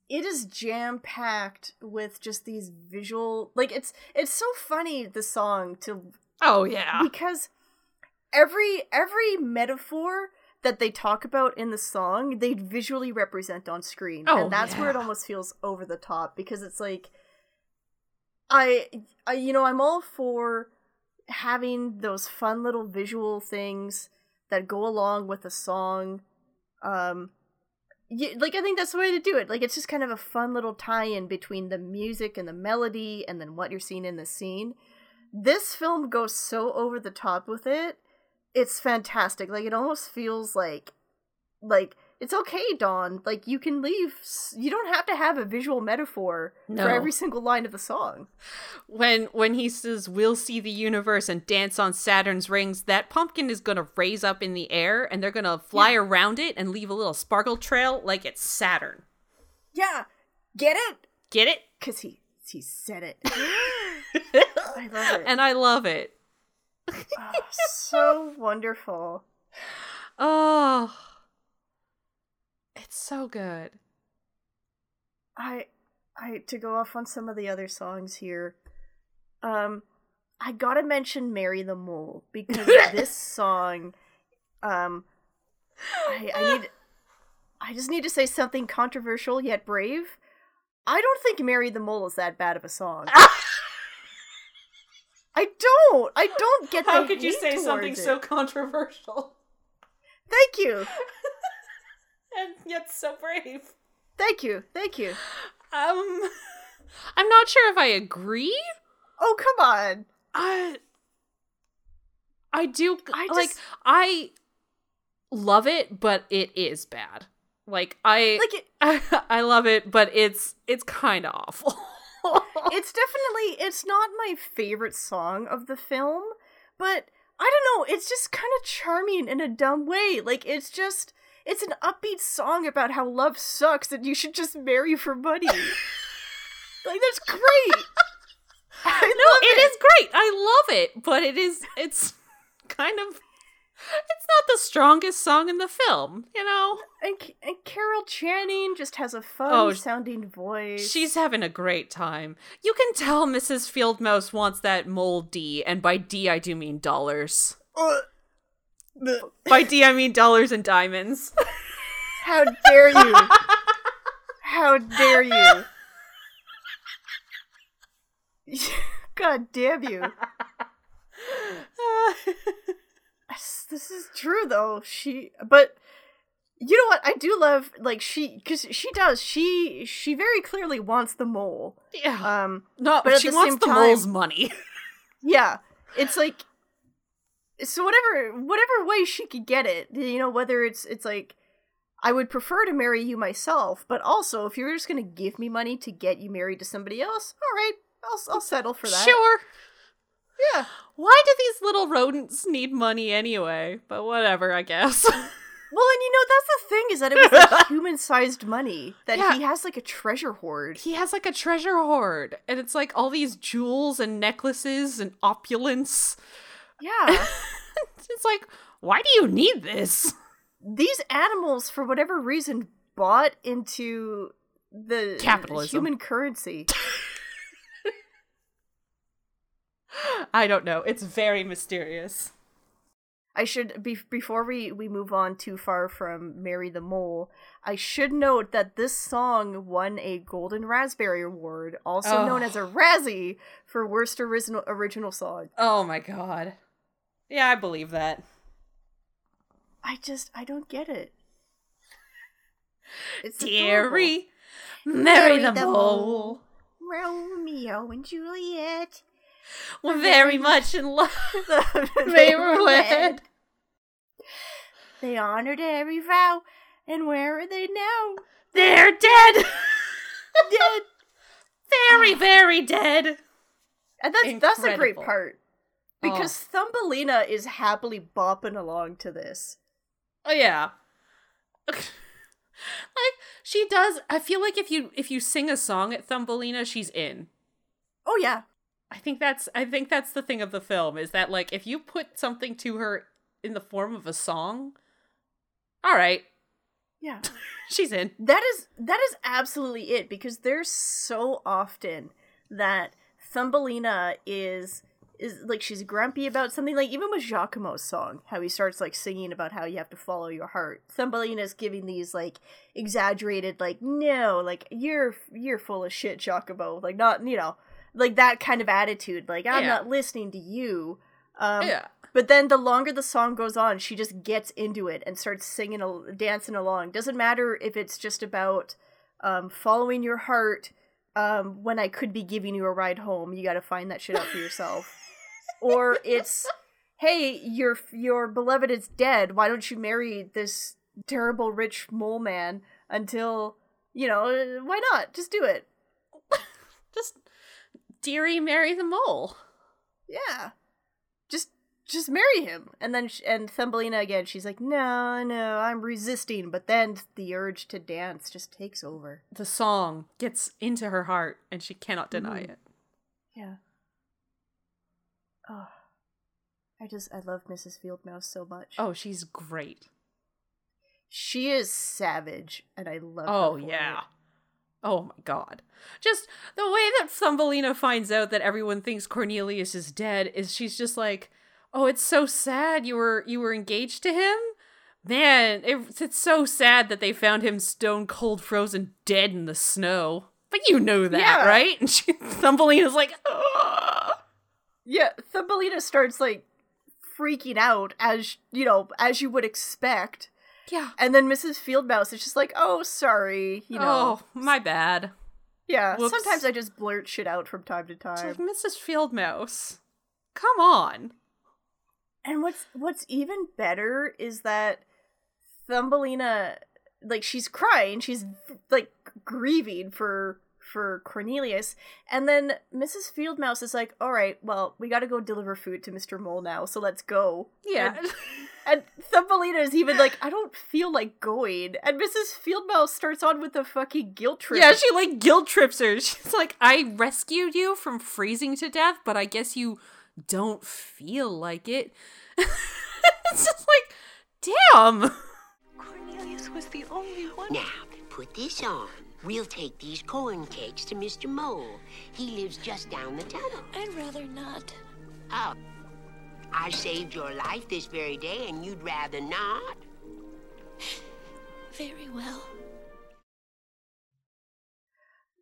it is jam packed with just these visual like it's it's so funny the song to Oh yeah. because every every metaphor that they talk about in the song they visually represent on screen Oh, and that's where it almost feels over the top because it's like I, I you know i'm all for having those fun little visual things that go along with a song um yeah, like I think that's the way to do it. Like it's just kind of a fun little tie-in between the music and the melody and then what you're seeing in the scene. This film goes so over the top with it. It's fantastic. Like it almost feels like like it's okay, Don. Like you can leave. You don't have to have a visual metaphor No. for every single line of the song. when when he says we'll see the universe and dance on Saturn's rings, that pumpkin is gonna raise up in the air and they're gonna fly around it and leave a little sparkle trail like it's Saturn. Yeah, get it? Get it? Cause he he said it. I love it. And I love it. Oh, so wonderful. Oh, it's so good. I I to go off on some of the other songs here. Um I got to mention Marry the Mole because this song um I I need I just need to say something controversial yet brave. I don't think Marry the Mole is that bad of a song. I don't. I don't get How could you say something towards so controversial Thank you. and yet so brave? Thank you. Thank you. Um, I'm not sure if I agree. Oh, come on. I I do I like I love it, but it is bad. Like I Like it I, I love it, but it's it's kind of awful. it's definitely it's not my favorite song of the film, but I don't know, it's just kind of charming in a dumb way. Like it's just it's an upbeat song about how love sucks and you should just marry for money. like that's great. I no, love it is great. I love it, but it is it's kind of it's not the strongest song in the film, you know. And, and Carol Channing just has a fun oh, sounding voice. She's having a great time. You can tell Mrs. Fieldmouse wants that mole D, and by D I do mean dollars. Uh, By D I mean dollars and diamonds. How dare you? How dare you? God damn you. This is true though. She but you know what? I do love like she cuz she does. She she very clearly wants the mole. yeah. Um no, but she the wants the time- mole's money. yeah. It's like so whatever whatever way she could get it, you know, whether it's it's like I would prefer to marry you myself, but also if you're just going to give me money to get you married to somebody else, all right, I'll I'll settle for that. Sure. Yeah. Why do these little rodents need money anyway? But whatever, I guess. Well, and you know that's the thing is that it was like human-sized money that Yeah. he has like a treasure hoard. he has like a treasure hoard, and it's like all these jewels and necklaces and opulence. Yeah. it's like, why do you need this? These animals, for whatever reason, bought into the Capitalism. human currency. I don't know. It's very mysterious. I should be before we we move on too far from Marry the Mole. I should note that this song won a Golden Raspberry Award, also known Oh. as a oh. Razzie, for worst original original song. Oh my god. Yeah, I believe that. I just I don't get it. It's Deary, adorable. Marry the mole. Romeo and Juliet. We're very much in love. They were wed. They honored every vow, and where are they now? They're dead. Dead. very, ah. very dead. And that's that's a great part because oh. Thumbelina is happily bopping along to this. Oh yeah. like she does I feel like if you if you sing a song at Thumbelina, she's in. Oh yeah, I think that's I think that's the thing of the film is that like if you put something to her in the form of a song, all right, yeah. she's in. That is that is absolutely it because there's so often that Thumbelina is is like she's grumpy about something like even with Jacquimo's song how he starts like singing about how you have to follow your heart. Thumbelina's giving these like exaggerated like no like you're you're full of shit Jacquimo like not you know like that kind of attitude like I'm Yeah. not listening to you. Um, yeah. but then the longer the song goes on, she just gets into it and starts singing, dancing along. Doesn't matter if it's just about um, following your heart. Um, when I could be giving you a ride home, you got to find that shit out for yourself. or it's, hey, your your beloved is dead. Why don't you marry this terrible rich mole man until you know? Why not? Just do it. Just Deary Marry the Mole. Yeah. Just just marry him. And then sh- and Thumbelina again, she's like, "No, no, I'm resisting." But then the urge to dance just takes over. The song gets into her heart and she cannot deny Mhm. it. Yeah. Oh. I just I love Mrs. Fieldmouse so much. Oh, she's great. She is savage and I love her Oh yeah. it. Oh my god. Just the way that Thumbelina finds out that everyone thinks Cornelius is dead is she's just like, "Oh, it's so sad you were you were engaged to him?" Man, it, it's so sad that they found him stone cold frozen dead in the snow. But you know that, Yeah. right? And she, Thumbelina's like, "Ugh." Yeah, Thumbelina starts like freaking out as you know, as you would expect. "Yeah. And then Mrs. Fieldmouse is just like, "Oh, sorry," you know. oh, my bad." Yeah, Whoops. sometimes I just blurt shit out from time to It's time. like Mrs. Fieldmouse. Come on. And what's what's even better is that Thumbelina like she's crying, she's like grieving for for Cornelius, and then Mrs. Fieldmouse is like, "All right, well, we got to go deliver food to Mr. Mole now, so let's go." Yeah. And, and Thumbelina is even like, "I don't feel like going," and Mrs. Fieldmouse starts on with a fucking guilt trip. Yeah, she like guilt trips her. She's like, I rescued you from freezing to death, but I guess you don't feel like it. it's just like, damn. Cornelius was the only one. Now, put this on. We'll take these corn cakes to Mr. Mole. He lives just down the tunnel. I'd rather not. Oh, I saved your life this very day, and you'd rather not? Very well.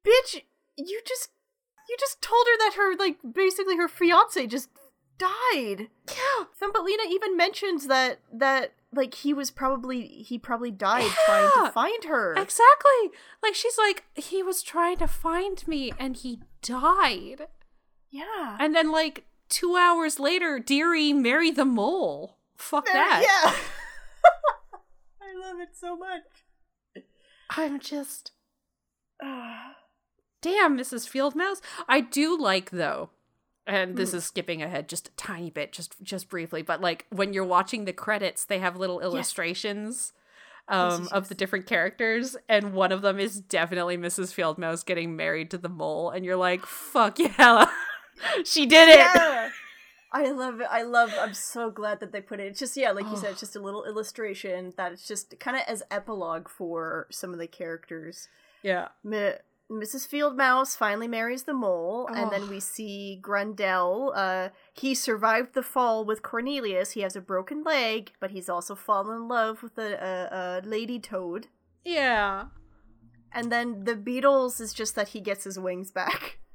bitch, you just you just told her that her like basically her fiance just died. Yeah. Thumbelina even mentions that that like he was probably he probably died trying to find her. Exactly. Like, she's like, he was trying to find me and he died. yeah. And then, like, two hours later, Deary marry the mole. Fuck that. Yeah. I love it so much. I'm just. Damn, Mrs. Fieldmouse. I do like though, and this is skipping ahead just a tiny bit, just just briefly, but like when you're watching the credits, they have little illustrations um yes, of the different characters, and one of them is definitely Mrs. Fieldmouse getting married to the mole, and you're like, fuck yeah, she did it. Yeah. I love it. I love. I'm so glad that they put it. It's just yeah, like you said, it's just a little illustration that it's just kind of as epilogue for some of the characters. Yeah. Mi- Mrs. Field Mouse finally marries the mole, and then Oh. we see Grundel. Uh, he survived the fall with Cornelius. He has a broken leg, but he's also fallen in love with a, a, a lady toad. Yeah. And then the beetles is just that he gets his wings back.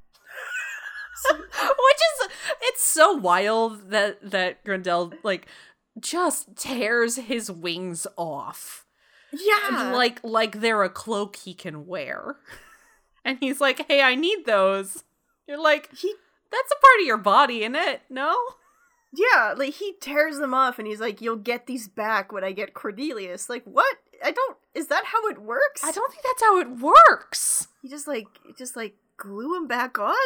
Which is it's so wild that that Grundel like just tears his wings off. Yeah, Like like they're a cloak he can wear. And he's like, "Hey, I need those." You're like, he "That's a part of your body, isn't it?" No? Yeah, like he tears them off and he's like, You'll get these back when I get Cornelius. Like, what? I don't is that how it works? I don't think that's how it works. He just like just like glue them back on?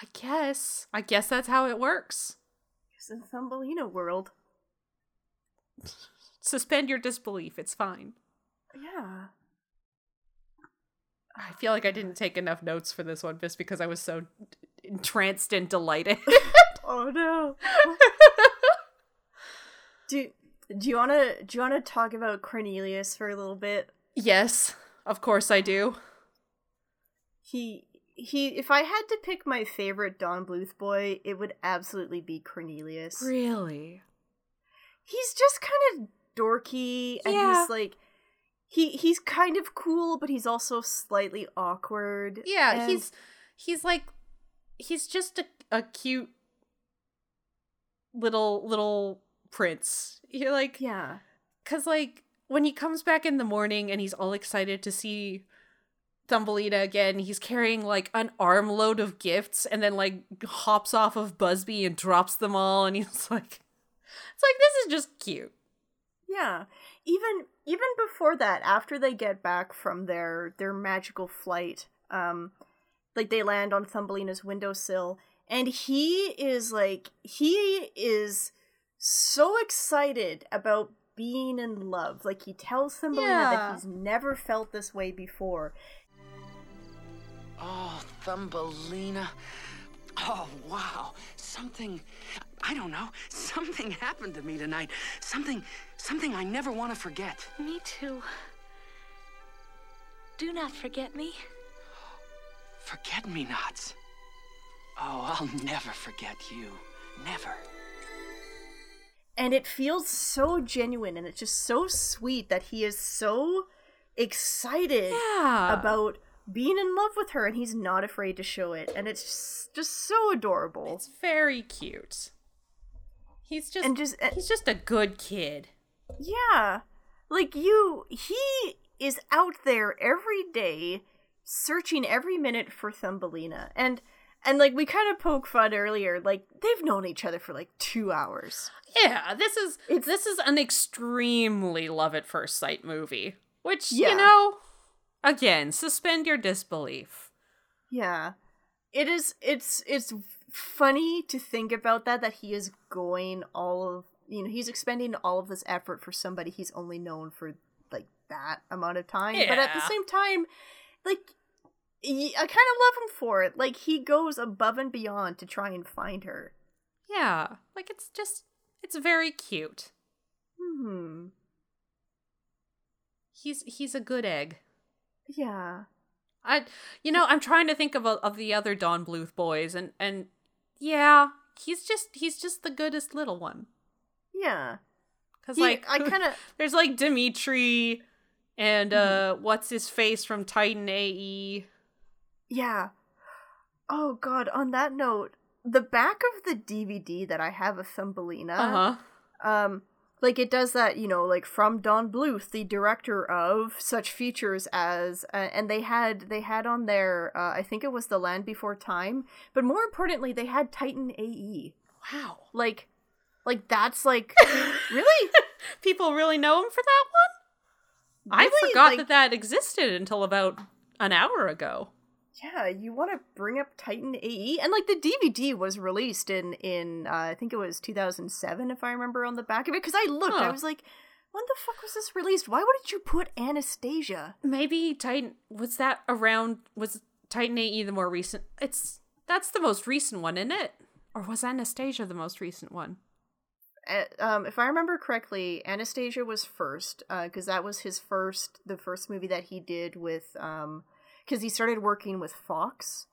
I guess. I guess that's how it works. It's in Thumbelina world. Suspend your disbelief. It's fine. Yeah. I feel like I didn't take enough notes for this one just because I was so entranced and delighted. Oh no. do do you wanna do you wanna talk about Cornelius for a little bit? yes, of course I do. He he if I had to pick my favorite Don Bluth boy, it would absolutely be Cornelius. Really? he's just kind of dorky and Yeah. he's like he he's kind of cool but he's also slightly awkward Yeah, and- he's he's like he's just a, a cute little little prince. You're like yeah cuz like when he comes back in the morning and he's all excited to see Thumbelina again, he's carrying like an armload of gifts and then like hops off of Buzzby and drops them all and he's like it's like this is just cute. yeah even even before that after they get back from their their magical flight um like they land on Thumbelina's windowsill and he is like he is so excited about being in love like he tells Thumbelina Yeah. that he's never felt this way before Oh, Thumbelina. Oh, wow. Something, I don't know, something happened to me tonight. Something, something I never want to forget. Me too. Do not forget me. Forget me nots. Oh, I'll never forget you. Never. and it feels so genuine and it's just so sweet that he is so excited Yeah. about being in love with her and he's not afraid to show it and it's just, just so adorable It's very cute. He's just And just- uh, he's just a good kid. yeah like you he is out there every day searching every minute for thumbelina and and like we kind of poke fun earlier like they've known each other for like two hours Yeah, this is It's- this is an extremely love at first sight movie. Which, Yeah. you know, again, suspend your disbelief. Yeah. It is it's it's funny to think about that that he is going all of you know, he's expending all of this effort for somebody he's only known for like that amount of time. But at the same time, like I kind of love him for it. Like he goes above and beyond to try and find her. Yeah, like it's just it's very cute. Hmm. He's he's a good egg. Yeah. I you know, I'm trying to think of a, of the other Don Bluth boys and and yeah, he's just he's just the goodest little one. Yeah. Cuz like I kind of there's like Dimitri and Mm-hmm. uh what's his face from Titan? AE. Yeah. Oh god, on that note, the back of the DVD that I have of Thumbelina, Uh-huh. um, like it does that, you know, like from Don Bluth, the director of such features as, uh, and they had they had on there, uh, I think it was The Land Before Time, but more importantly, they had Titan AE. Wow. Like, like that's like really, People really know him for that one? I forgot like- that that existed until about an hour ago. Yeah. You want to bring up Titan AE, and like the DVD was released in in uh, I think it was 2007 if I remember on the back of it because I looked, I was like. When the fuck was this released? Why wouldn't you put Anastasia? Maybe Titan was that around was Titan AE the more recent? It's that's the most recent one, isn't it? Or was Anastasia the most recent one? Uh, um, if I remember correctly, Anastasia was first because that was his first, the first movie that he did with, um, because he started working with Fox,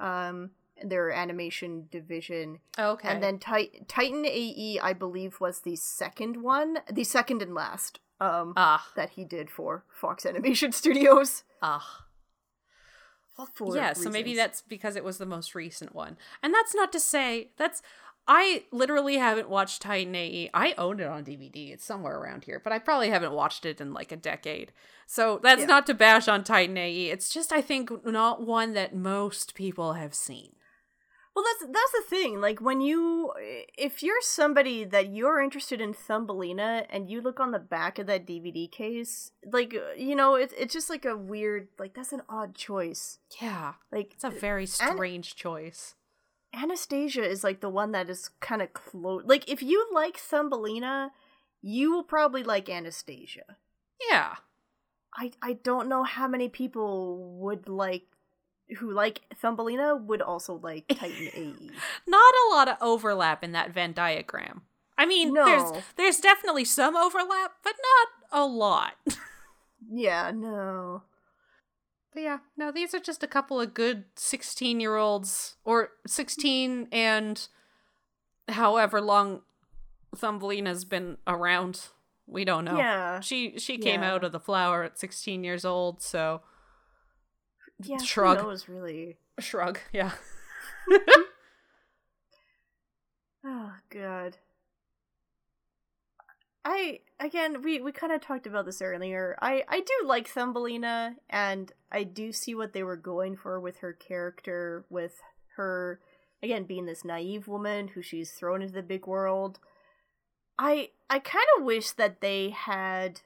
um, their animation division, Okay. and then Tit- Titan AE, I believe, was the second one, the second and last, um, ah that he did for Fox Animation Studios. ah. For yeah, so maybe that's because it was the most recent one. And that's not to say that's I literally haven't watched Titan AE. I own it on DVD. It's somewhere around here, but I probably haven't watched it in like a decade. So that's Yeah. not to bash on Titan AE. It's just I think not one that most people have seen. Well, that's that's the thing. Like when you, if you're somebody that you're interested in Thumbelina, and you look on the back of that DVD case, like you know, it's it's just like a weird, like that's an odd choice. Yeah. Like It's a very strange choice. Anastasia is like the one that is kind of close. Like if you like Thumbelina, you will probably like Anastasia. Yeah. I I don't know how many people would like who like Thumbelina would also like Titan. AE. Not a lot of overlap in that Venn diagram. I mean, No. there's there's definitely some overlap, but not a lot. Yeah, no. But yeah, no, these are just a couple of good 16 year olds, or 16 and however long Thumbelina's been around. We don't know. Yeah. She she came Yeah. out of the flower at 16 years old, so Yeah, who Shrug. knows, really. shrug. Yeah. Oh god. I again we we kind of talked about this earlier. I I do like Thumbelina and I do see what they were going for with her character with her again being this naive woman who she's thrown into the big world. I I kind of wish that they had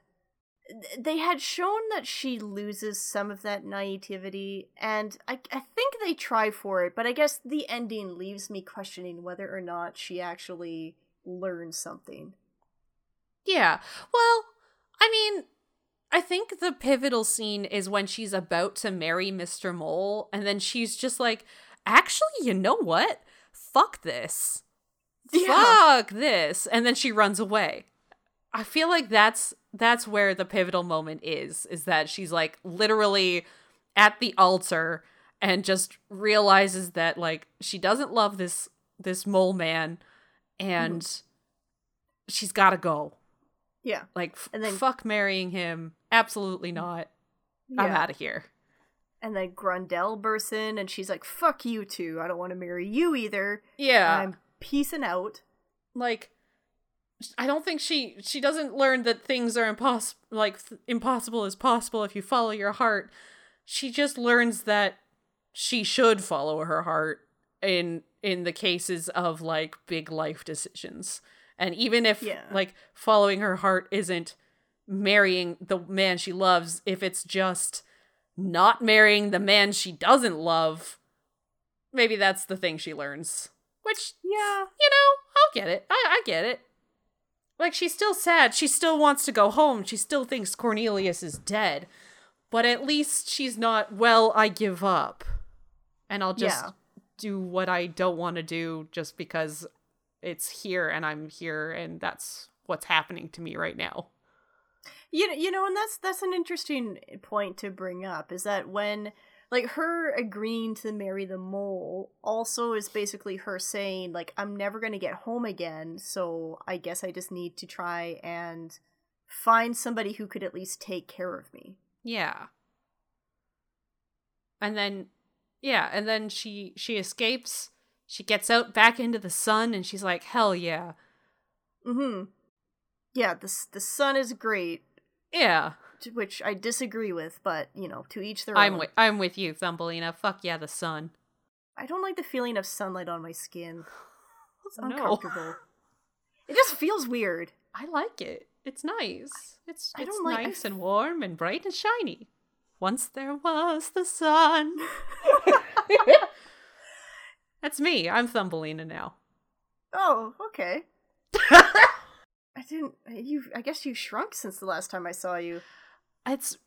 they had shown that she loses some of that naivety and I, I think they try for it but i guess the ending leaves me questioning whether or not she actually learns something Yeah. Well, I mean, I think the pivotal scene is when she's about to marry Mr. Mole, and then she's just like, actually, you know what? Fuck this. Fuck this. And then she runs away. I feel like that's that's where the pivotal moment is, is that she's like literally at the altar and just realizes that like she doesn't love this this mole man and mm-hmm. she's got to go. Yeah Like, f- And then- fuck marrying him. Absolutely not. I'm out of here. and then grundel bursts in and she's like fuck you too i don't want to marry you either Yeah. i'm peacing out like, I don't think she she doesn't learn that things are impossible. Like th- impossible is possible if you follow your heart. She just learns that she should follow her heart in in the cases of like big life decisions. And even if Yeah. like following her heart isn't marrying the man she loves, if it's just not marrying the man she doesn't love, maybe that's the thing she learns. Which, yeah you know, I'll get it. I, I get it. Like, she's still sad. She still wants to go home. She still thinks Cornelius is dead. But at least she's not, well, I give up. And I'll just Yeah. do what I don't want to do just because it's here and I'm here and that's what's happening to me right now. You know, you know, and that's that's an interesting point to bring up is that when like her agreeing to marry the mole also is basically her saying like I'm never going to get home again, so I guess I just need to try and find somebody who could at least take care of me. Yeah. And then yeah, and then she she escapes. She gets out back into the sun and she's like, "Hell yeah." Mhm. Yeah, the the sun is great, Yeah. which I disagree with, but you know, to each their I'm own. with I'm with you, Thumbelina. Fuck yeah, the sun. I don't like the feeling of sunlight on my skin. It's No. uncomfortable. It just feels weird. I like it. It's nice. It's I it's don't like- I nice and warm and bright and shiny. Once there was the sun. That's me. I'm Thumbelina now. Oh, okay. I didn't. You. I guess you shrunk since the last time I saw you. It's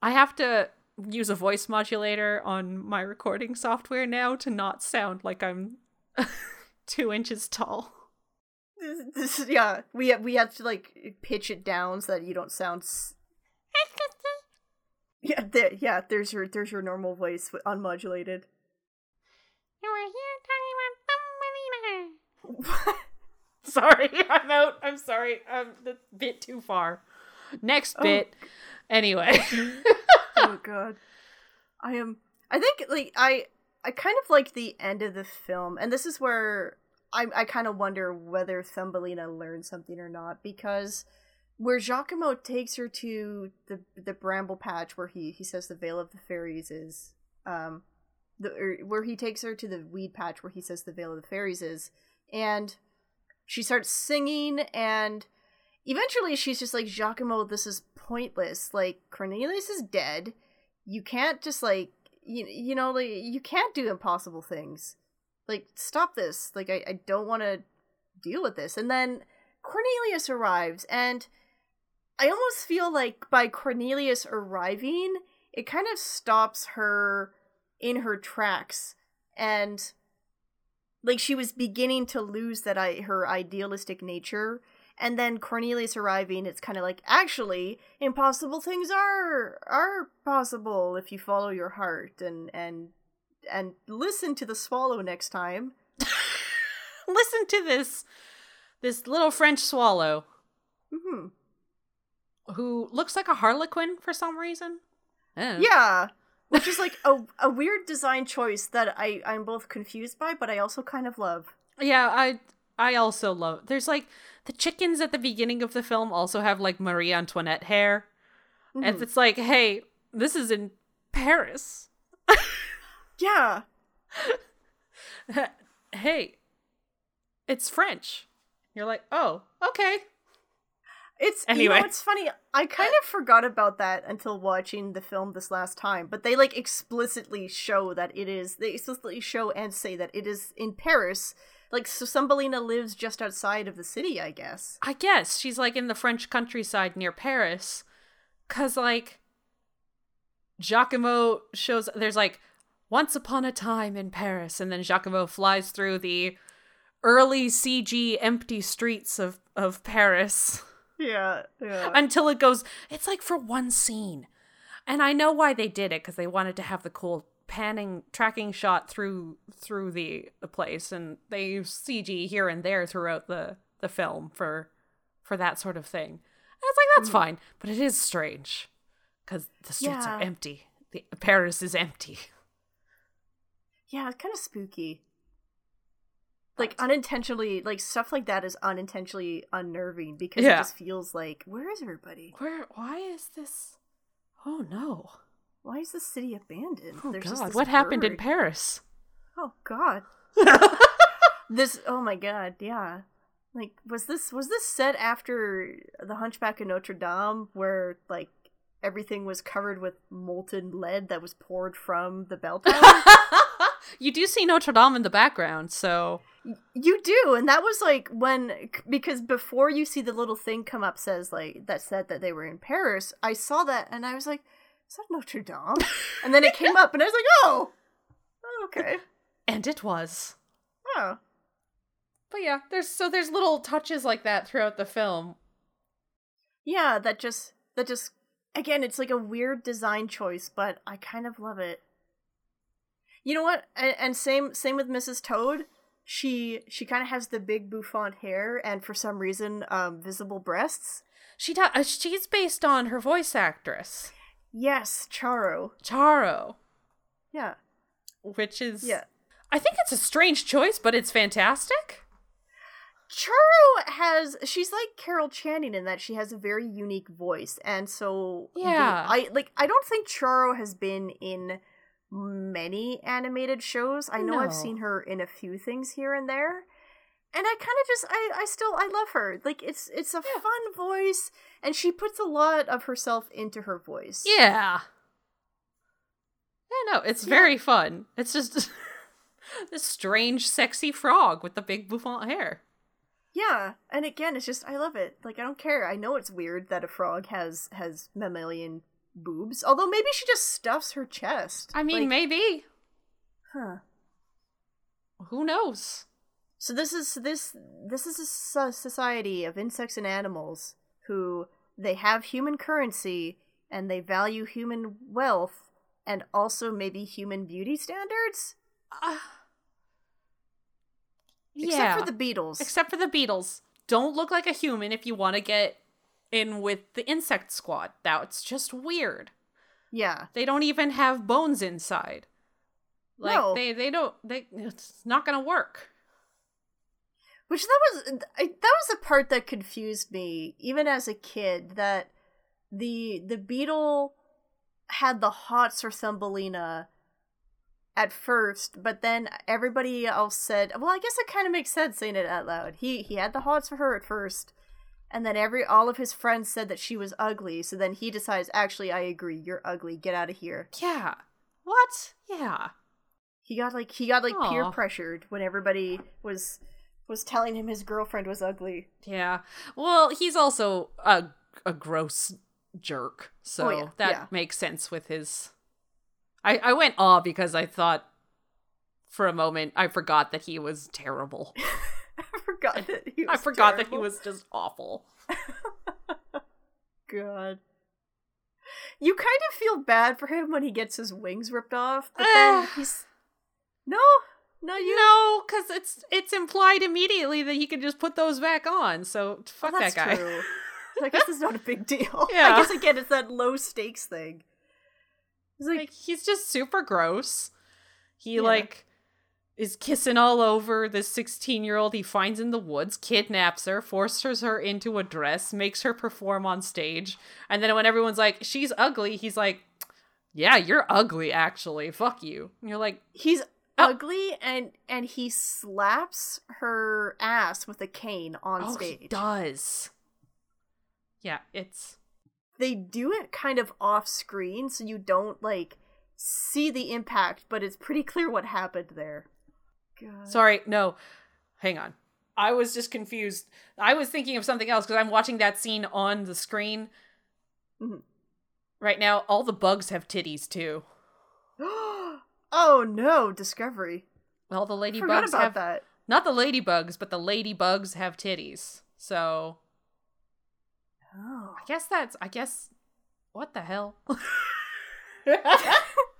I have to use a voice modulator on my recording software now to not sound like I'm two inches tall. This, this yeah, we have we have to like pitch it down so that you don't sound. S- yeah, there, yeah. There's your there's your normal voice wi- unmodulated. Sorry, I'm out. I'm sorry. I'm a bit too far. Next Oh. bit. Anyway. oh god, I am. I think like I I kind of like the end of the film, and this is where I I kind of wonder whether Thumbelina learned something or not because where Jacquimo takes her to the the bramble patch where he he says the Vale of the Fairies is um the where he takes her to the weed patch where he says the Vale of the Fairies is and she starts singing and eventually she's just like Jacquimo this is pointless. Like Cornelius is dead. You can't just like you, you know like you can't do impossible things. Like stop this. Like I, I don't want to deal with this. And then Cornelius arrives and I almost feel like by Cornelius arriving it kind of stops her in her tracks and like she was beginning to lose that I her idealistic nature and then Cornelius arriving it's kind of like actually impossible things are are possible if you follow your heart and and and listen to the swallow next time Listen to this this little French swallow hmm who looks like a harlequin for some reason. Know. yeah which is like a, a weird design choice that I I'm both confused by but I also kind of love Yeah, I I also love. There's like the chickens at the beginning of the film also have like Marie Antoinette hair. And Mhm. it's like, hey, this is in Paris. yeah hey, it's French. You're like, oh, okay. It's you Anyway. know it's funny. I kind of forgot about that until watching the film this last time. But they like explicitly show that it is. They explicitly show and say that it is in Paris. Like so, Thumbelina lives just outside of the city. I guess. I guess she's like in the French countryside near Paris. Cause like Jacquimo shows there's like once upon a time in Paris, and then Jacquimo flies through the early CG empty streets of, of Paris Yeah. Yeah. until it goes it's like for one scene. And I know why they did it, because they wanted to have the cool panning tracking shot through through the, the place and they use CG here and there throughout the, the film for for that sort of thing. And it's like that's hmm. fine, but it is strange because the streets are empty. The Paris is empty. yeah. It's kind of spooky. Like unintentionally, like stuff like that is unintentionally unnerving because Yeah. it just feels like where is everybody? Where? Why is this? Oh no! Why is the city abandoned? Oh There's just god! What happened in. Paris? Oh god. this oh my god, yeah. Like was this was this set after the Hunchback of Notre Dame where like everything was covered with molten lead that was poured from the bell tower? you do see Notre Dame in the background, so you do, and that was like when because before you see the little thing come up says like that said that they were in Paris, I saw that and I was like, is that Notre Dame? and then it came up and I was like, oh, oh okay. and it was. Oh. But yeah, there's so there's little touches like that throughout the film. Yeah, that just that just again, it's like a weird design choice, but I kind of love it. You know what? And, and same same with Mrs. Toad. She she kind of has the big bouffant hair and for some reason um visible breasts. She does. Uh, she's based on her voice actress, Yes, Charo. Charo, Yeah. which is Yeah. I think it's a strange choice, but it's fantastic. Charo has she's like Carol Channing in that she has a very unique voice and so the- Yeah. I like I don't think Charo has been in many animated shows. I know I've seen her in a few things here and there. And I kind of just I I still I love her. Like it's it's a fun voice and she puts a lot of herself into her voice. Yeah. Yeah, no, it's very fun. It's just this strange, sexy frog with the big bouffant hair. Yeah, and again, it's just I love it. Like I don't care. I know it's weird that a frog has has mammalian boobs. Although maybe she just stuffs her chest. I mean, Like, maybe. Huh. Who knows? So this is this this is a society of insects and animals who they have human currency and they value human wealth and also maybe human beauty standards. Uh, Except yeah. for the beetles. Except for the beetles. Don't look like a human if you want to get in with the insect squad. That's just weird. yeah. They don't even have bones inside. Like No. they they don't they it's not going to work. Which that was I, that was the part that confused me even as a kid that the the beetle had the hots for Thumbelina at first, but then everybody else said, "Well, I guess it kind of makes sense saying it out loud." He he had the hots for her at first, and then every all of his friends said that she was ugly. So then he decides, "Actually, I agree. You're ugly. Get out of here." Yeah. What? Yeah. He got like he got like peer pressured when everybody was was telling him his girlfriend was ugly. Yeah. Well, he's also a a gross jerk. So Oh, yeah, that yeah. makes sense with his I I went awe because I thought for a moment I forgot that he was terrible. I forgot that he I was forgot that he was just awful. God. You kind of feel bad for him when he gets his wings ripped off, but then he's no, no, you. No, cuz it's it's implied immediately that he can just put those back on. So fuck Well, that guy. True. I guess it's not a big deal. Yeah. I guess again, it's that low stakes thing. It's like, like he's just super gross. He Yeah. like is kissing all over this 16 year old he finds in the woods, kidnaps her, forces her into a dress, makes her perform on stage, and then when everyone's like, she's ugly, he's like, yeah, you're ugly actually. Fuck you. And you're like, he's Oh. ugly and and he slaps her ass with a cane on oh, stage. he does. Yeah, it's they do it kind of off screen so you don't like see the impact, but it's pretty clear what happened there. God. Sorry, no. Hang on. I was just confused. I was thinking of something else because I'm watching that scene on the screen. Mhm. Right now, all the bugs have titties too. oh no, Discovery. Well, the ladybugs have that. not the ladybugs, but the ladybugs have titties. So Oh. I guess that's I guess what the hell?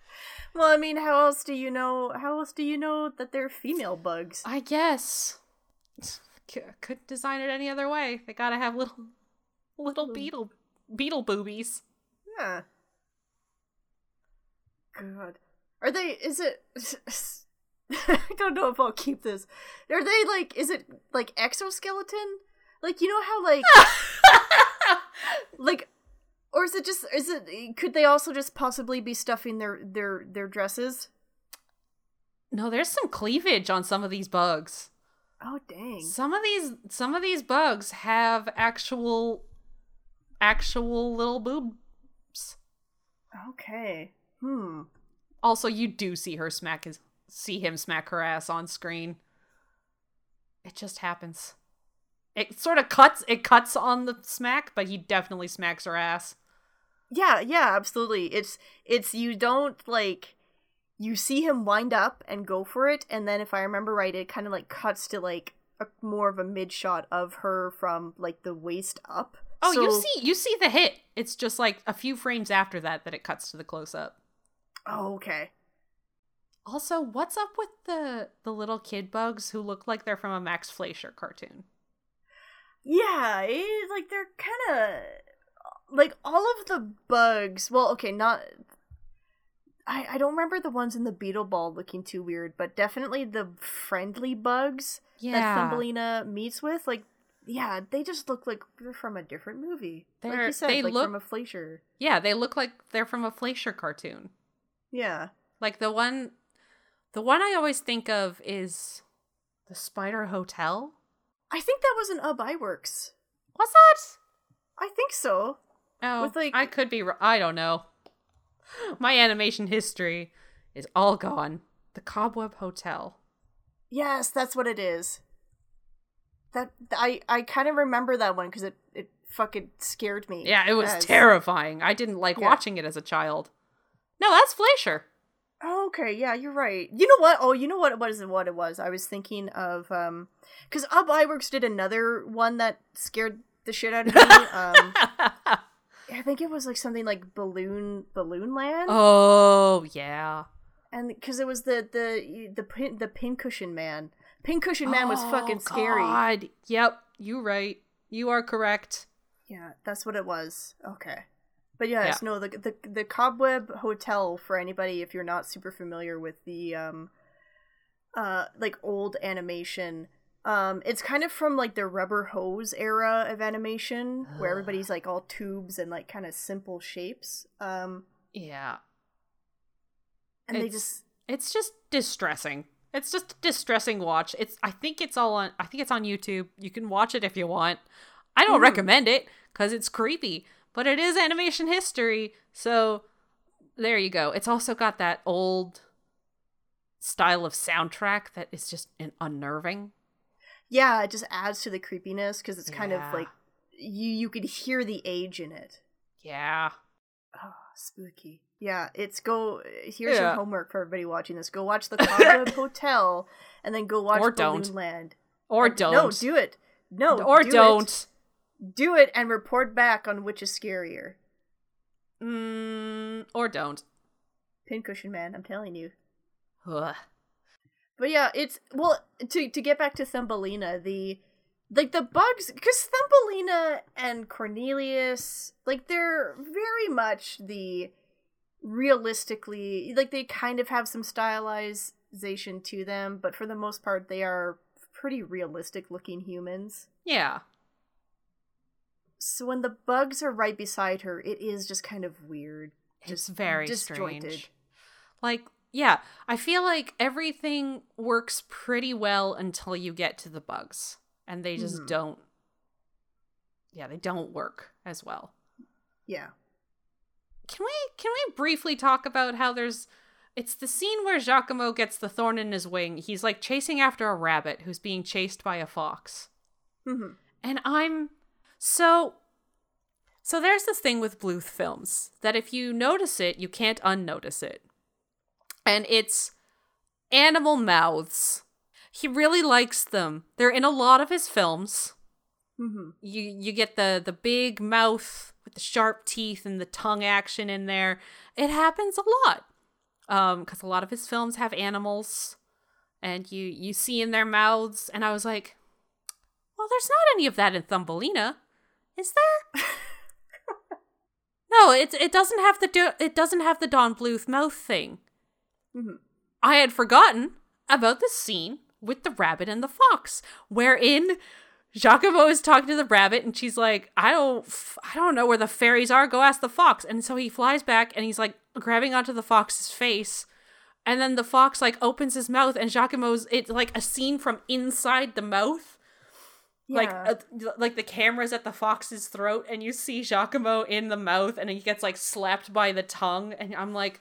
Well, I mean, how else do you know? How else do you know that they're female bugs? I guess C- couldn't design it any other way. They gotta have little little beetle beetle boobies. Yeah. God, are they? Is it? I don't know if I'll keep this. Are they like? Is it like exoskeleton? Like you know how like like or is it just is it could they also just possibly be stuffing their their their dresses No, there's some cleavage on some of these bugs. oh dang Some of these some of these bugs have actual actual little boobs. okay hmm Also, you do see her smack his see him smack her ass on screen. It just happens. It sort of cuts it cuts on the smack, but he definitely smacks her ass. Yeah yeah absolutely it's it's you don't like you see him wind up and go for it and then if i remember right it kind of like cuts to like a more of a mid shot of her from like the waist up Oh, you see you see the hit. It's just like a few frames after that that it cuts to the close up. oh okay Also, what's up with the the little kid bugs who look like they're from a Max Fleischer cartoon? Yeah, it, like they're kind of like all of the bugs. Well, okay, not. I I don't remember the ones in the beetle ball looking too weird, but definitely the friendly bugs that Thumbelina meets with. Like, yeah, they just look like they're from a different movie. They're- you said, they like look- from a Fleischer. Yeah, they look like they're from a Fleischer cartoon. Yeah. Like the one the one I always think of is the Spider Hotel. I think that was an Ub Iwerks. Was that? I think so. Oh, With, like- I could be. I don't know. My animation history is all gone. The Cobweb Hotel. Yes, that's what it is. That I I kind of remember that one because it it fucking scared me. Yeah, it was as- terrifying. I didn't like Yeah. watching it as a child. No, that's Fleischer. Oh, okay, yeah, you're right. You know what? Oh, you know what What is it was what it was. I was thinking of um cuz Ub Iwerks did another one that scared the shit out of me. um I think it was like something like Balloon Balloon Land. Oh yeah. And because it was the the the pin the pincushion man. Pincushion man was fucking scary. Oh, God. Yep, you right. You are correct. Yeah, that's what it was. Okay. But yes, no, the, the the Cobweb Hotel for anybody if you're not super familiar with the um uh like old animation. Um it's kind of from like the rubber hose era of animation where everybody's like all tubes and like kind of simple shapes. Um Yeah. and they It's- just It's just distressing. It's just a distressing watch. It's I think it's all on I think it's on YouTube. You can watch it if you want. I don't Mhm. recommend it cuz it's creepy, but it is animation history. So there you go. It's also got that old style of soundtrack that is just unnerving. Yeah, it just adds to the creepiness because it's kind Yeah. of like you you could hear the age in it. Yeah. Oh, spooky. Yeah, it's go. Here's your homework for everybody watching this. Go watch the Cobweb Hotel, and then go watch Or Balloon don't. Land. Or And- don't. No, do it. No, or do don't Do it and report back on which is scarier. Mm, or don't. Pincushion Man, I'm telling you. Ugh. But yeah, it's well to to get back to Thumbelina, the like the bugs because Thumbelina and Cornelius, like they're very much the realistically like they kind of have some stylization to them, but for the most part they are pretty realistic looking humans. Yeah. So when the bugs are right beside her, it is just kind of weird. It's very disjointed. strange. Like, yeah, I feel like everything works pretty well until you get to the bugs, and they just Mhm. don't. Yeah, they don't work as well. Yeah. Can we can we briefly talk about how there's it's the scene where Jacquimo gets the thorn in his wing. He's like chasing after a rabbit who's being chased by a fox. Mhm. And I'm so so there's this thing with Bluth films that if you notice it, you can't unnotice it. And it's animal mouths. He really likes them. They're in a lot of his films. Mhm. You you get the the big mouth with the sharp teeth and the tongue action in there. It happens a lot. Um cuz a lot of his films have animals and you you see in their mouths and I was like, well, there's not any of that in Thumbelina, is there? no, it it doesn't have the do- it doesn't have the Don Bluth mouth thing. Mhm. I had forgotten about the scene with the rabbit and the fox, wherein Jacquimo is talking to the rabbit, and she's like, "I don't, I don't know where the fairies are. Go ask the fox." And so he flies back, and he's like grabbing onto the fox's face, and then the fox like opens his mouth, and Jacquimo's it's like a scene from inside the mouth like uh, like the camera's at the fox's throat and you see Jacquimo in the mouth and he gets like slapped by the tongue and I'm like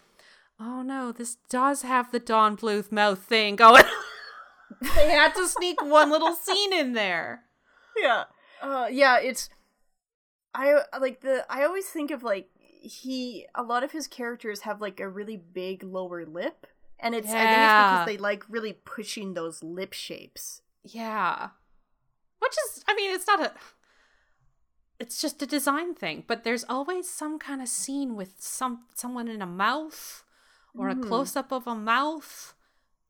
oh no this does have the Don Bluth mouth thing going they had to sneak one little scene in there. Yeah. Uh yeah it's i like the i always think of like he a lot of his characters have like a really big lower lip and it's i think it's because they like really pushing those lip shapes. Yeah. Which is I mean it's not a it's just a design thing but there's always some kind of scene with some someone in a mouth or a Mhm. close up of a mouth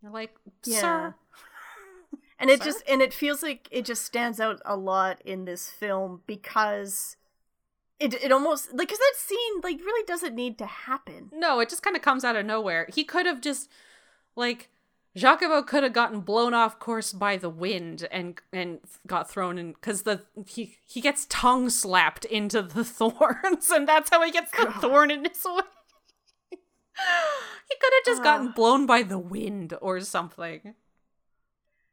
you're like sir and it Sir? just and it feels like it just stands out a lot in this film because it it almost like because that scene like really doesn't need to happen No, it just kind of comes out of nowhere. He could have just like Jacquimo could have gotten blown off course by the wind and and got thrown in because the he he gets tongue slapped into the thorns and that's how he gets the thorn in his way. He could have just gotten blown by the wind or something.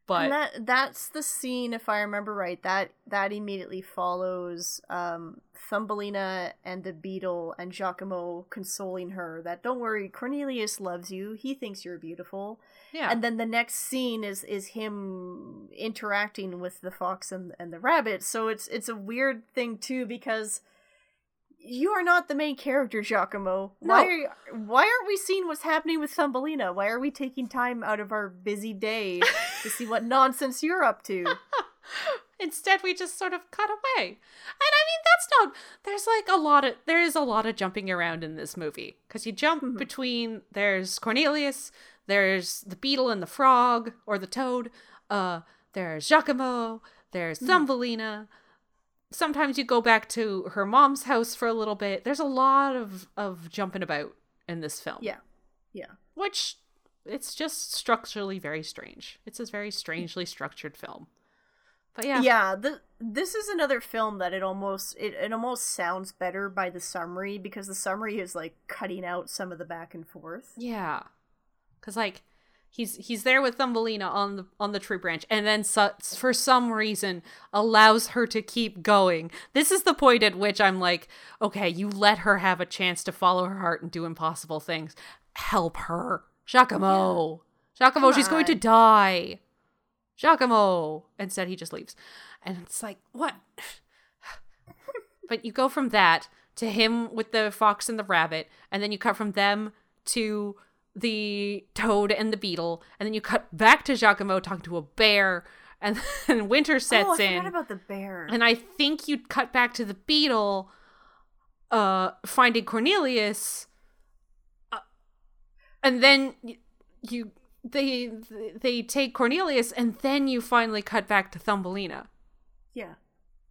But and that that's the scene if i remember right that that immediately follows um thumbelina and the beetle and jacquimo consoling her that don't worry cornelius loves you. He thinks you're beautiful. Yeah, and then the next scene is is him interacting with the fox and, and the rabbit. So it's it's a weird thing too because you are not the main character, Jacquimo. Why are you, why aren't we seeing what's happening with Thumbelina? Why are we taking time out of our busy day to see what nonsense you're up to? Instead, we just sort of cut away. And I mean, that's not. There's like a lot of. There is a lot of jumping around in this movie. Because you jump between. There's Cornelius, there's the beetle and the frog, or the toad. Uh, There's Jacquimo, there's Thumbelina. Sometimes you go back to her mom's house for a little bit. There's a lot of, of jumping about in this film. Yeah. Yeah. Which. It's just structurally very strange. It's a very strangely structured film. But yeah. Yeah, the, this is another film that it almost it, it almost sounds better by the summary because the summary is like cutting out some of the back and forth. Yeah, because like he's he's there with Thumbelina on the on the tree branch, and then so, for some reason allows her to keep going. This is the point at which I'm like, okay, you let her have a chance to follow her heart and do impossible things. Help her, Jacquimo. Jacquimo, Come she's going to die. Jacquimo. Instead, he just leaves, and it's like, what? but you go from that to him with the fox and the rabbit, and then you cut from them to the toad and the beetle, and then you cut back to Jacquimo talking to a bear, and then winter sets oh, I in. about the bear. And I think you'd cut back to the beetle uh finding Cornelius uh, and then you they they take Cornelius and then you finally cut back to Thumbelina yeah.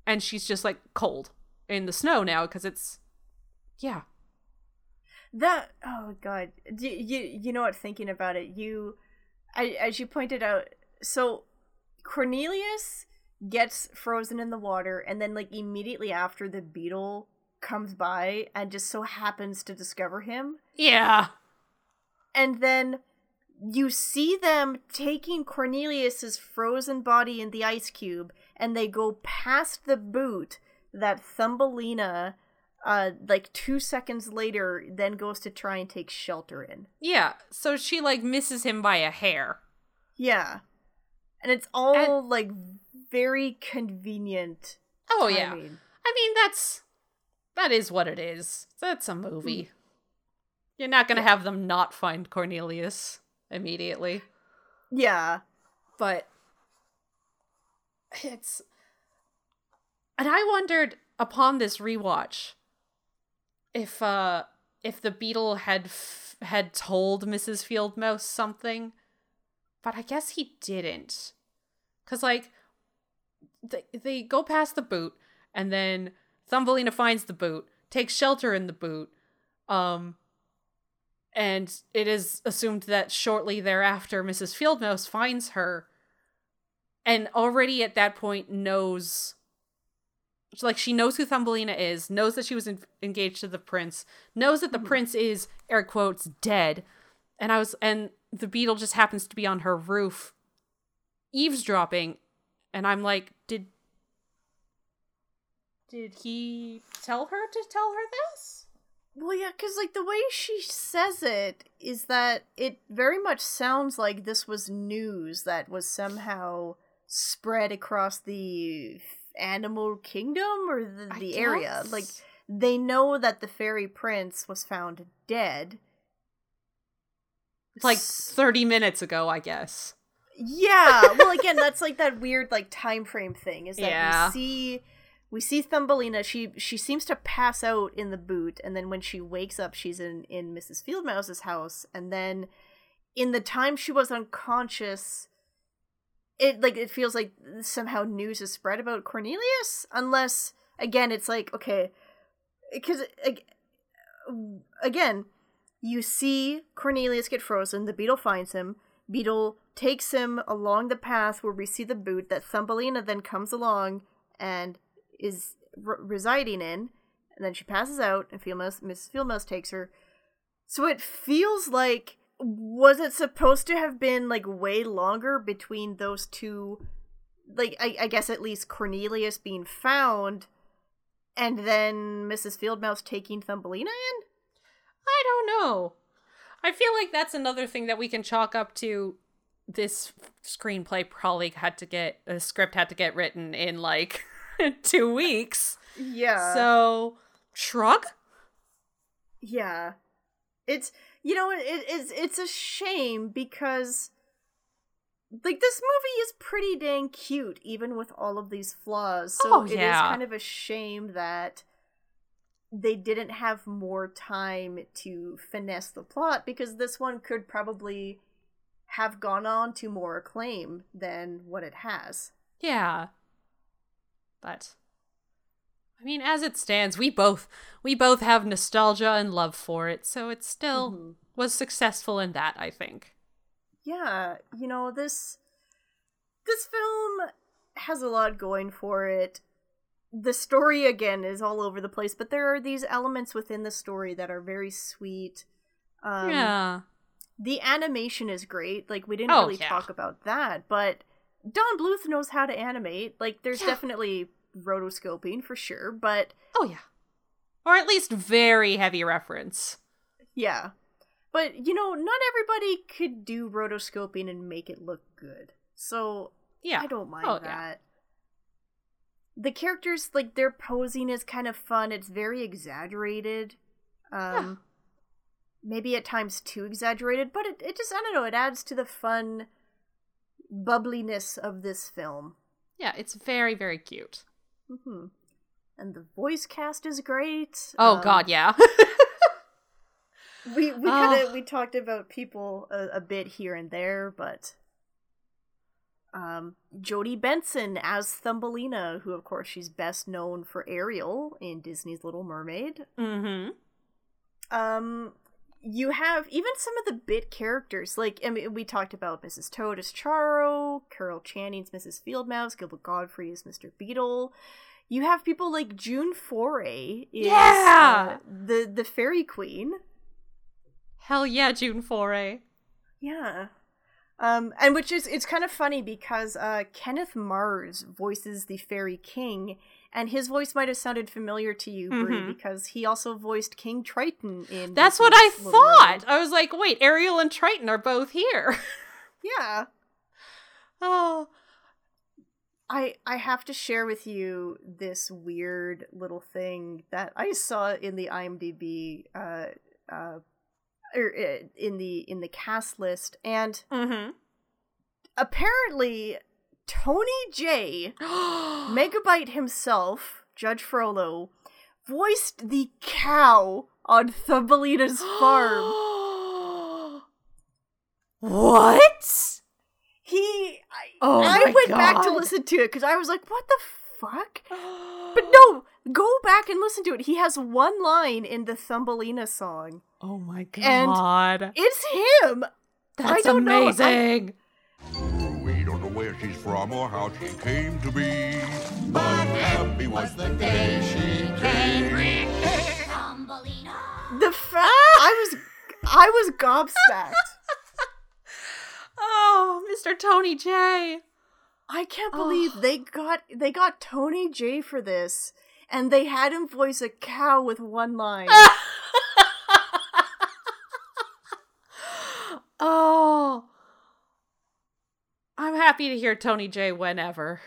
and she's just like cold in the snow now because it's yeah That oh god, you, you you know what? Thinking about it, you, I, as you pointed out, so Cornelius gets frozen in the water, and then like immediately after, the beetle comes by and just so happens to discover him, yeah and then you see them taking Cornelius's frozen body in the ice cube, and they go past the boot that Thumbelina. Uh, like two seconds later, then goes to try and take shelter in. yeah so she like misses him by a hair Yeah. And it's all like very convenient. oh yeah. I mean that's that is what it is that's a movie you're not gonna have them not find Cornelius immediately Yeah. but it's and i wondered upon this rewatch if uh if the beetle had f- had told mrs fieldmouse something but i guess he didn't. Because like they, they go past the boot and then thumbelina finds the boot takes shelter in the boot um and it is assumed that shortly thereafter mrs fieldmouse finds her and already at that point knows like she knows who thumbelina is knows that she was en- engaged to the prince knows that the mm-hmm. prince is air quotes dead. And i was and the beetle just happens to be on her roof eavesdropping. And i'm like did did he tell her to tell her this? Well, yeah, because like the way she says it is that it very much sounds like this was news that was somehow spread across the animal kingdom or the, the area. Like they know that the fairy prince was found dead. like 30 minutes ago i guess Yeah. Well, again, that's like that weird like time frame thing. Is that Yeah. we see we see Thumbelina. She she seems to pass out in the boot, and then when she wakes up, she's in in Mrs. Fieldmouse's house, and then in the time she was unconscious. It like it feels like somehow news is spread about Cornelius, unless again it's like okay, because again you see Cornelius get frozen. The beetle finds him. Beetle takes him along the path where we see the boot that Thumbelina then comes along and is r- residing in. And then she passes out, and Fieldmouse, Miss Fieldmouse takes her. So it feels like was it supposed to have been like way longer between those two? Like I, I guess at least Cornelius being found, and then Mrs. Fieldmouse taking Thumbelina in. I don't know. I feel like that's another thing that we can chalk up to this screenplay probably had to get a script had to get written in like 2 weeks. Yeah. So shrug. Yeah. It's you know it, it's it's a shame because like this movie is pretty dang cute even with all of these flaws. So Oh, it is kind of a shame that they didn't have more time to finesse the plot because this one could probably have gone on to more acclaim than what it has. Yeah. But I mean, as it stands, we both we both have nostalgia and love for it, so it still Mhm. was successful in that, I think. yeah you know this this film has a lot going for it the story again is all over the place but there are these elements within the story that are very sweet um yeah. the animation is great like we didn't Oh, really yeah. talk about that but don bluth knows how to animate like there's Yeah. definitely rotoscoping for sure but Oh yeah. Or at least very heavy reference. Yeah. But, you know, not everybody could do rotoscoping and make it look good. So, Yeah. I don't mind Oh, yeah. that. The characters, like, their posing is kind of fun. It's very exaggerated. Um, Maybe at times too exaggerated, but it, it just, I don't know, it adds to the fun bubbliness of this film. Yeah, it's very very cute. Hmm And the voice cast is great. Oh Um, god, yeah. we we Oh. kind of we talked about people a, a bit here and there, but um, Jodie Benson as Thumbelina, who of course she's best known for Ariel in Disney's Little Mermaid. Mm-hmm. Um, you have even some of the bit characters, like I mean, we talked about Mrs. Toad as Charo, Carol Channing's Mrs. Fieldmouse, Gilbert Gottfried as Mr. Beetle. You have people like June Foray is Yeah! uh, the the fairy queen. Hell yeah, June Foray. Yeah. Um, and which is it's kind of funny because uh, Kenneth Mars voices the Fairy King, and his voice might have sounded familiar to you, Brie, Mhm. because he also voiced King Triton in. That's what I Disney's Little Mermaid. thought. I was like, wait, Ariel and Triton are both here. Yeah, oh. I I have to share with you this weird little thing that I saw in the IMDb, uh, uh, or uh, in the in the cast list, and Mm-hmm. apparently Tony Jay. Megabyte himself, Judge Frollo, voiced the cow on Thumbelina's farm. what? He, I, Oh I went back to listen to it because I was like, "What the fuck?" But no, go back and listen to it. He has one line in the Thumbelina song. Oh my And- god. It's him. That's don't know, I- where she's from or how she came to be. But happy was the day she came. The fact I was, I was gobsmacked. Oh, Mr. Tony Jay. I can't believe they got they got Tony Jay for this, and they had him voice a cow with one line. oh. I'm happy to hear Tony Jay whenever.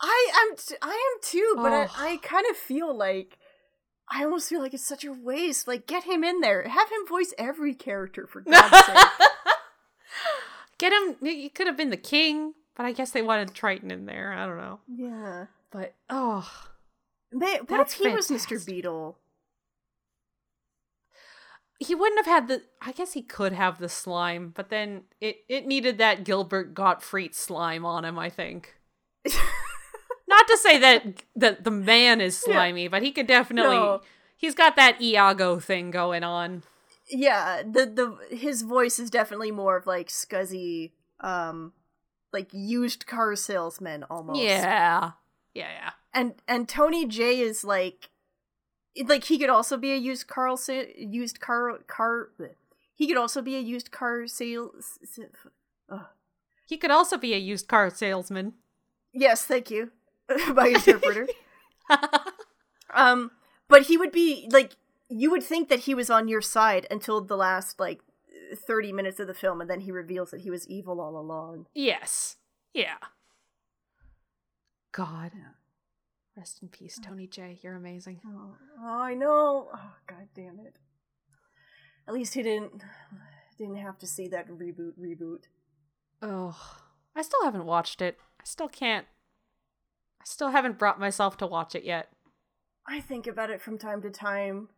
I am t- I am too, but Oh. I, I kind of feel like I almost feel like it's such a waste. Like, get him in there, have him voice every character for God's sake. Get him. He could have been the king, but I guess they wanted Triton in there. I don't know. Yeah. But oh, They, what That's if he was Mr. Beetle? He wouldn't have had the. I guess he could have the slime, but then it it needed that Gilbert Gottfried slime on him. I think. Not to say that that the man is Yeah. slimy, but he could definitely. No. He's got that Iago thing going on. Yeah, the the his voice is definitely more of like scuzzy, um, like used car salesman almost. Yeah, yeah, yeah. and and Tony Jay is like, like he could also be a used car sa- used car car. He could also be a used car sales. Uh, He could also be a used car salesman. yes, thank you, my interpreter. um, but he would be like you would think that he was on your side until the last like thirty minutes of the film, and then he reveals that he was evil all along. Yes. Yeah. God. Rest in peace, oh. Tony Jay. You're amazing. Oh, oh, I know. Oh, god damn it. At least he didn't didn't have to see that reboot reboot. Oh, I still haven't watched it. I still can't. I still haven't brought myself to watch it yet. I think about it from time to time.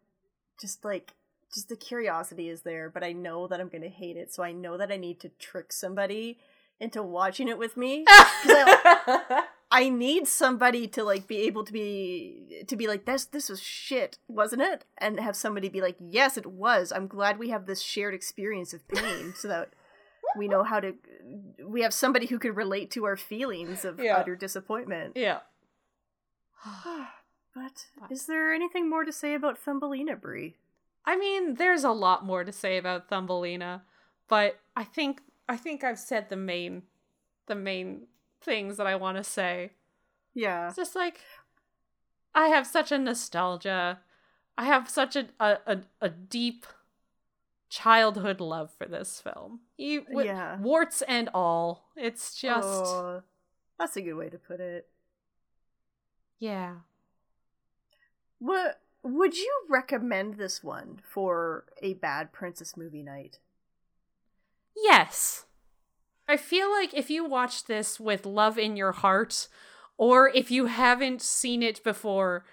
Just like just the curiosity is there, but I know that I'm going to hate it, so I know that I need to trick somebody into watching it with me. I, I need somebody to like be able to be to be like this this was shit, wasn't it? And have somebody be like, "Yes, it was. I'm glad we have this shared experience of pain so that we know how to we have somebody who can relate to our feelings of Yeah. utter disappointment." Yeah. But is there anything more to say about Thumbelina, Brie? I mean, there's a lot more to say about Thumbelina, but I think I think I've said the main the main things that I want to say. Yeah. It's just like I have such a nostalgia. I have such a a, a, deep childhood love for this film. Yeah. Warts and all. It's just Oh, that's a good way to put it. yeah. What would you recommend this one for a bad princess movie night? Yes. I feel like if you watch this with love in your heart, or if you haven't seen it before,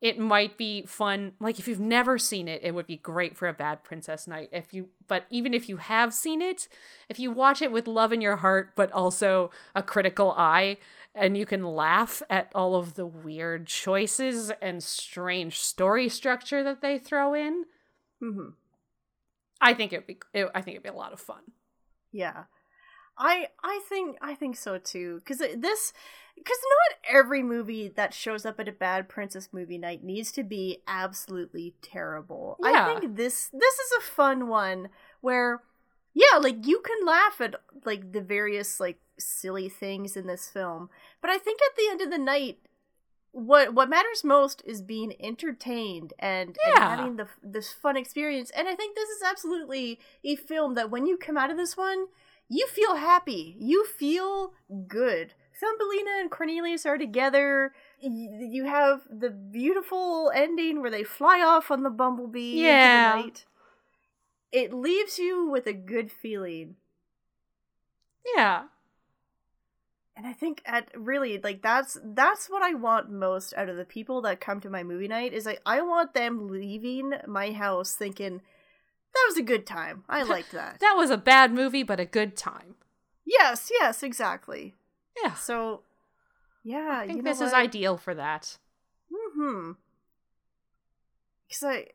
it might be fun. Like if you've never seen it, it would be great for a bad princess night. If you but even if you have seen it, if you watch it with love in your heart but also a critical eye and you can laugh at all of the weird choices and strange story structure that they throw in, Mm-hmm. I think it'd be it, I think it'd be a lot of fun. Yeah. I I think I think so too cuz this cuz not every movie that shows up at a bad princess movie night needs to be absolutely terrible. Yeah. I think this this is a fun one where yeah, like you can laugh at like the various like silly things in this film, but I think at the end of the night what what matters most is being entertained and, and having the this fun experience. And I think this is absolutely a film that when you come out of this one, you feel happy. You feel good. Thumbelina and Cornelius are together. You have the beautiful ending where they fly off on the bumblebee Yeah. into the night. It leaves you with a good feeling. Yeah. And I think at really like that's that's what I want most out of the people that come to my movie night is like I want them leaving my house thinking that was a good time. I liked that. That was a bad movie, but a good time. yes, yes, exactly. Yeah. So yeah, I think you know this is ideal for that. Hmm. Because I,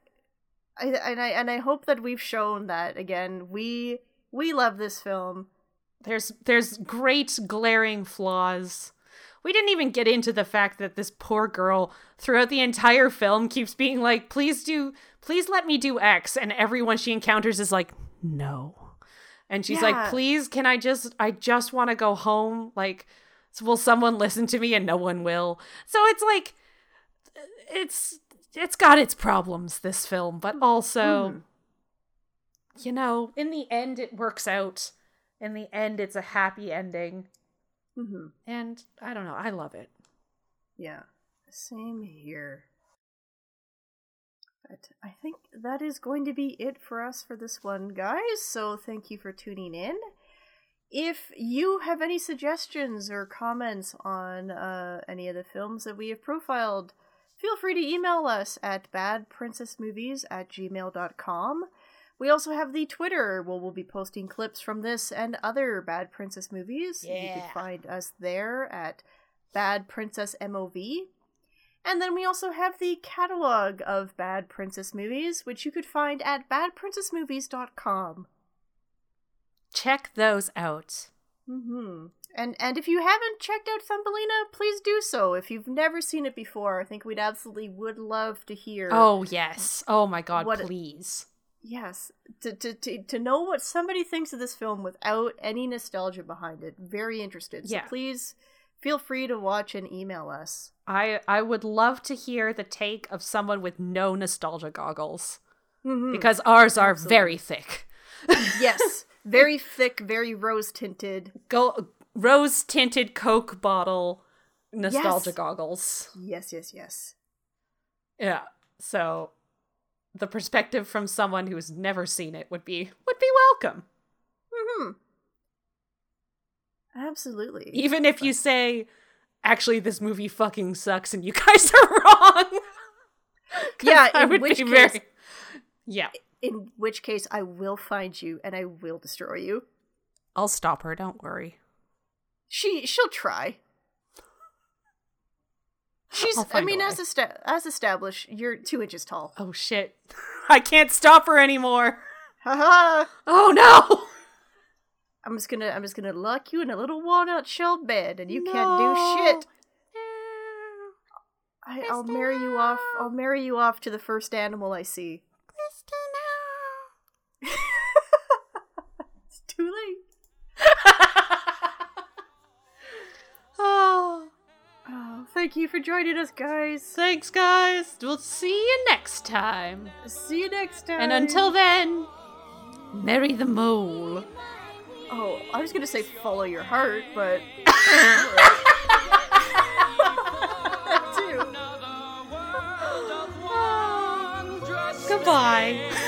I and I and I hope that we've shown that again. We we love this film. There's there's great glaring flaws. We didn't even get into the fact that this poor girl throughout the entire film keeps being like, "Please do, please let me do X," and everyone she encounters is like, "No," and she's Yeah. like, "Please, can I just, I just want to go home." Like, so will someone listen to me? And no one will. So it's like, it's it's got its problems. This film, but also Mhm. you know, in the end, it works out. In the end, it's a happy ending. Mm-hmm. And I don't know, I love it. Yeah, same here. But I think that is going to be it for us for this one, guys. So thank you for tuning in. If you have any suggestions or comments on uh, any of the films that we have profiled, feel free to email us at badprincessmovies at gmail.com. We also have the Twitter where we'll be posting clips from this and other Bad Princess movies. Yeah. You can find us there at Bad Princess MOV. And then we also have the catalog of Bad Princess movies, which you could find at badprincessmovies.com. Check those out. Mm-hmm. And and if you haven't checked out Thumbelina, please do so. If you've never seen it before, I think we'd absolutely would love to hear. Oh, yes. Oh my god, please. Yes, to, to to to know what somebody thinks of this film without any nostalgia behind it. Very interested. So Yeah. please feel free to watch and email us. I I would love to hear the take of someone with no nostalgia goggles Mhm. because ours are Absolutely. very thick. yes, very thick, very rose tinted. Go rose tinted Coke bottle nostalgia Yes. goggles. Yes, yes, yes. Yeah. So the perspective from someone who's never seen it would be would be welcome. Mm-hmm. Absolutely. Even if you say actually this movie fucking sucks and you guys are wrong. Yeah, I would which be case- very Yeah. In which case, I will find you and I will destroy you. I'll stop her, don't worry. She she'll try. She's. I mean, as esta- as established, you're two inches tall. Oh shit. I can't stop her anymore. Haha. Oh no. I'm just gonna. I'm just gonna lock you in a little walnut shell bed, and you can't do shit. I, I'll marry you off. I'll marry you off to the first animal I see. it's too late. Oh. Oh, thank you for joining us, guys. Thanks guys. We'll see you next time. See you next time. And until then, marry the mole. Oh, I was gonna say follow your heart, but. Goodbye.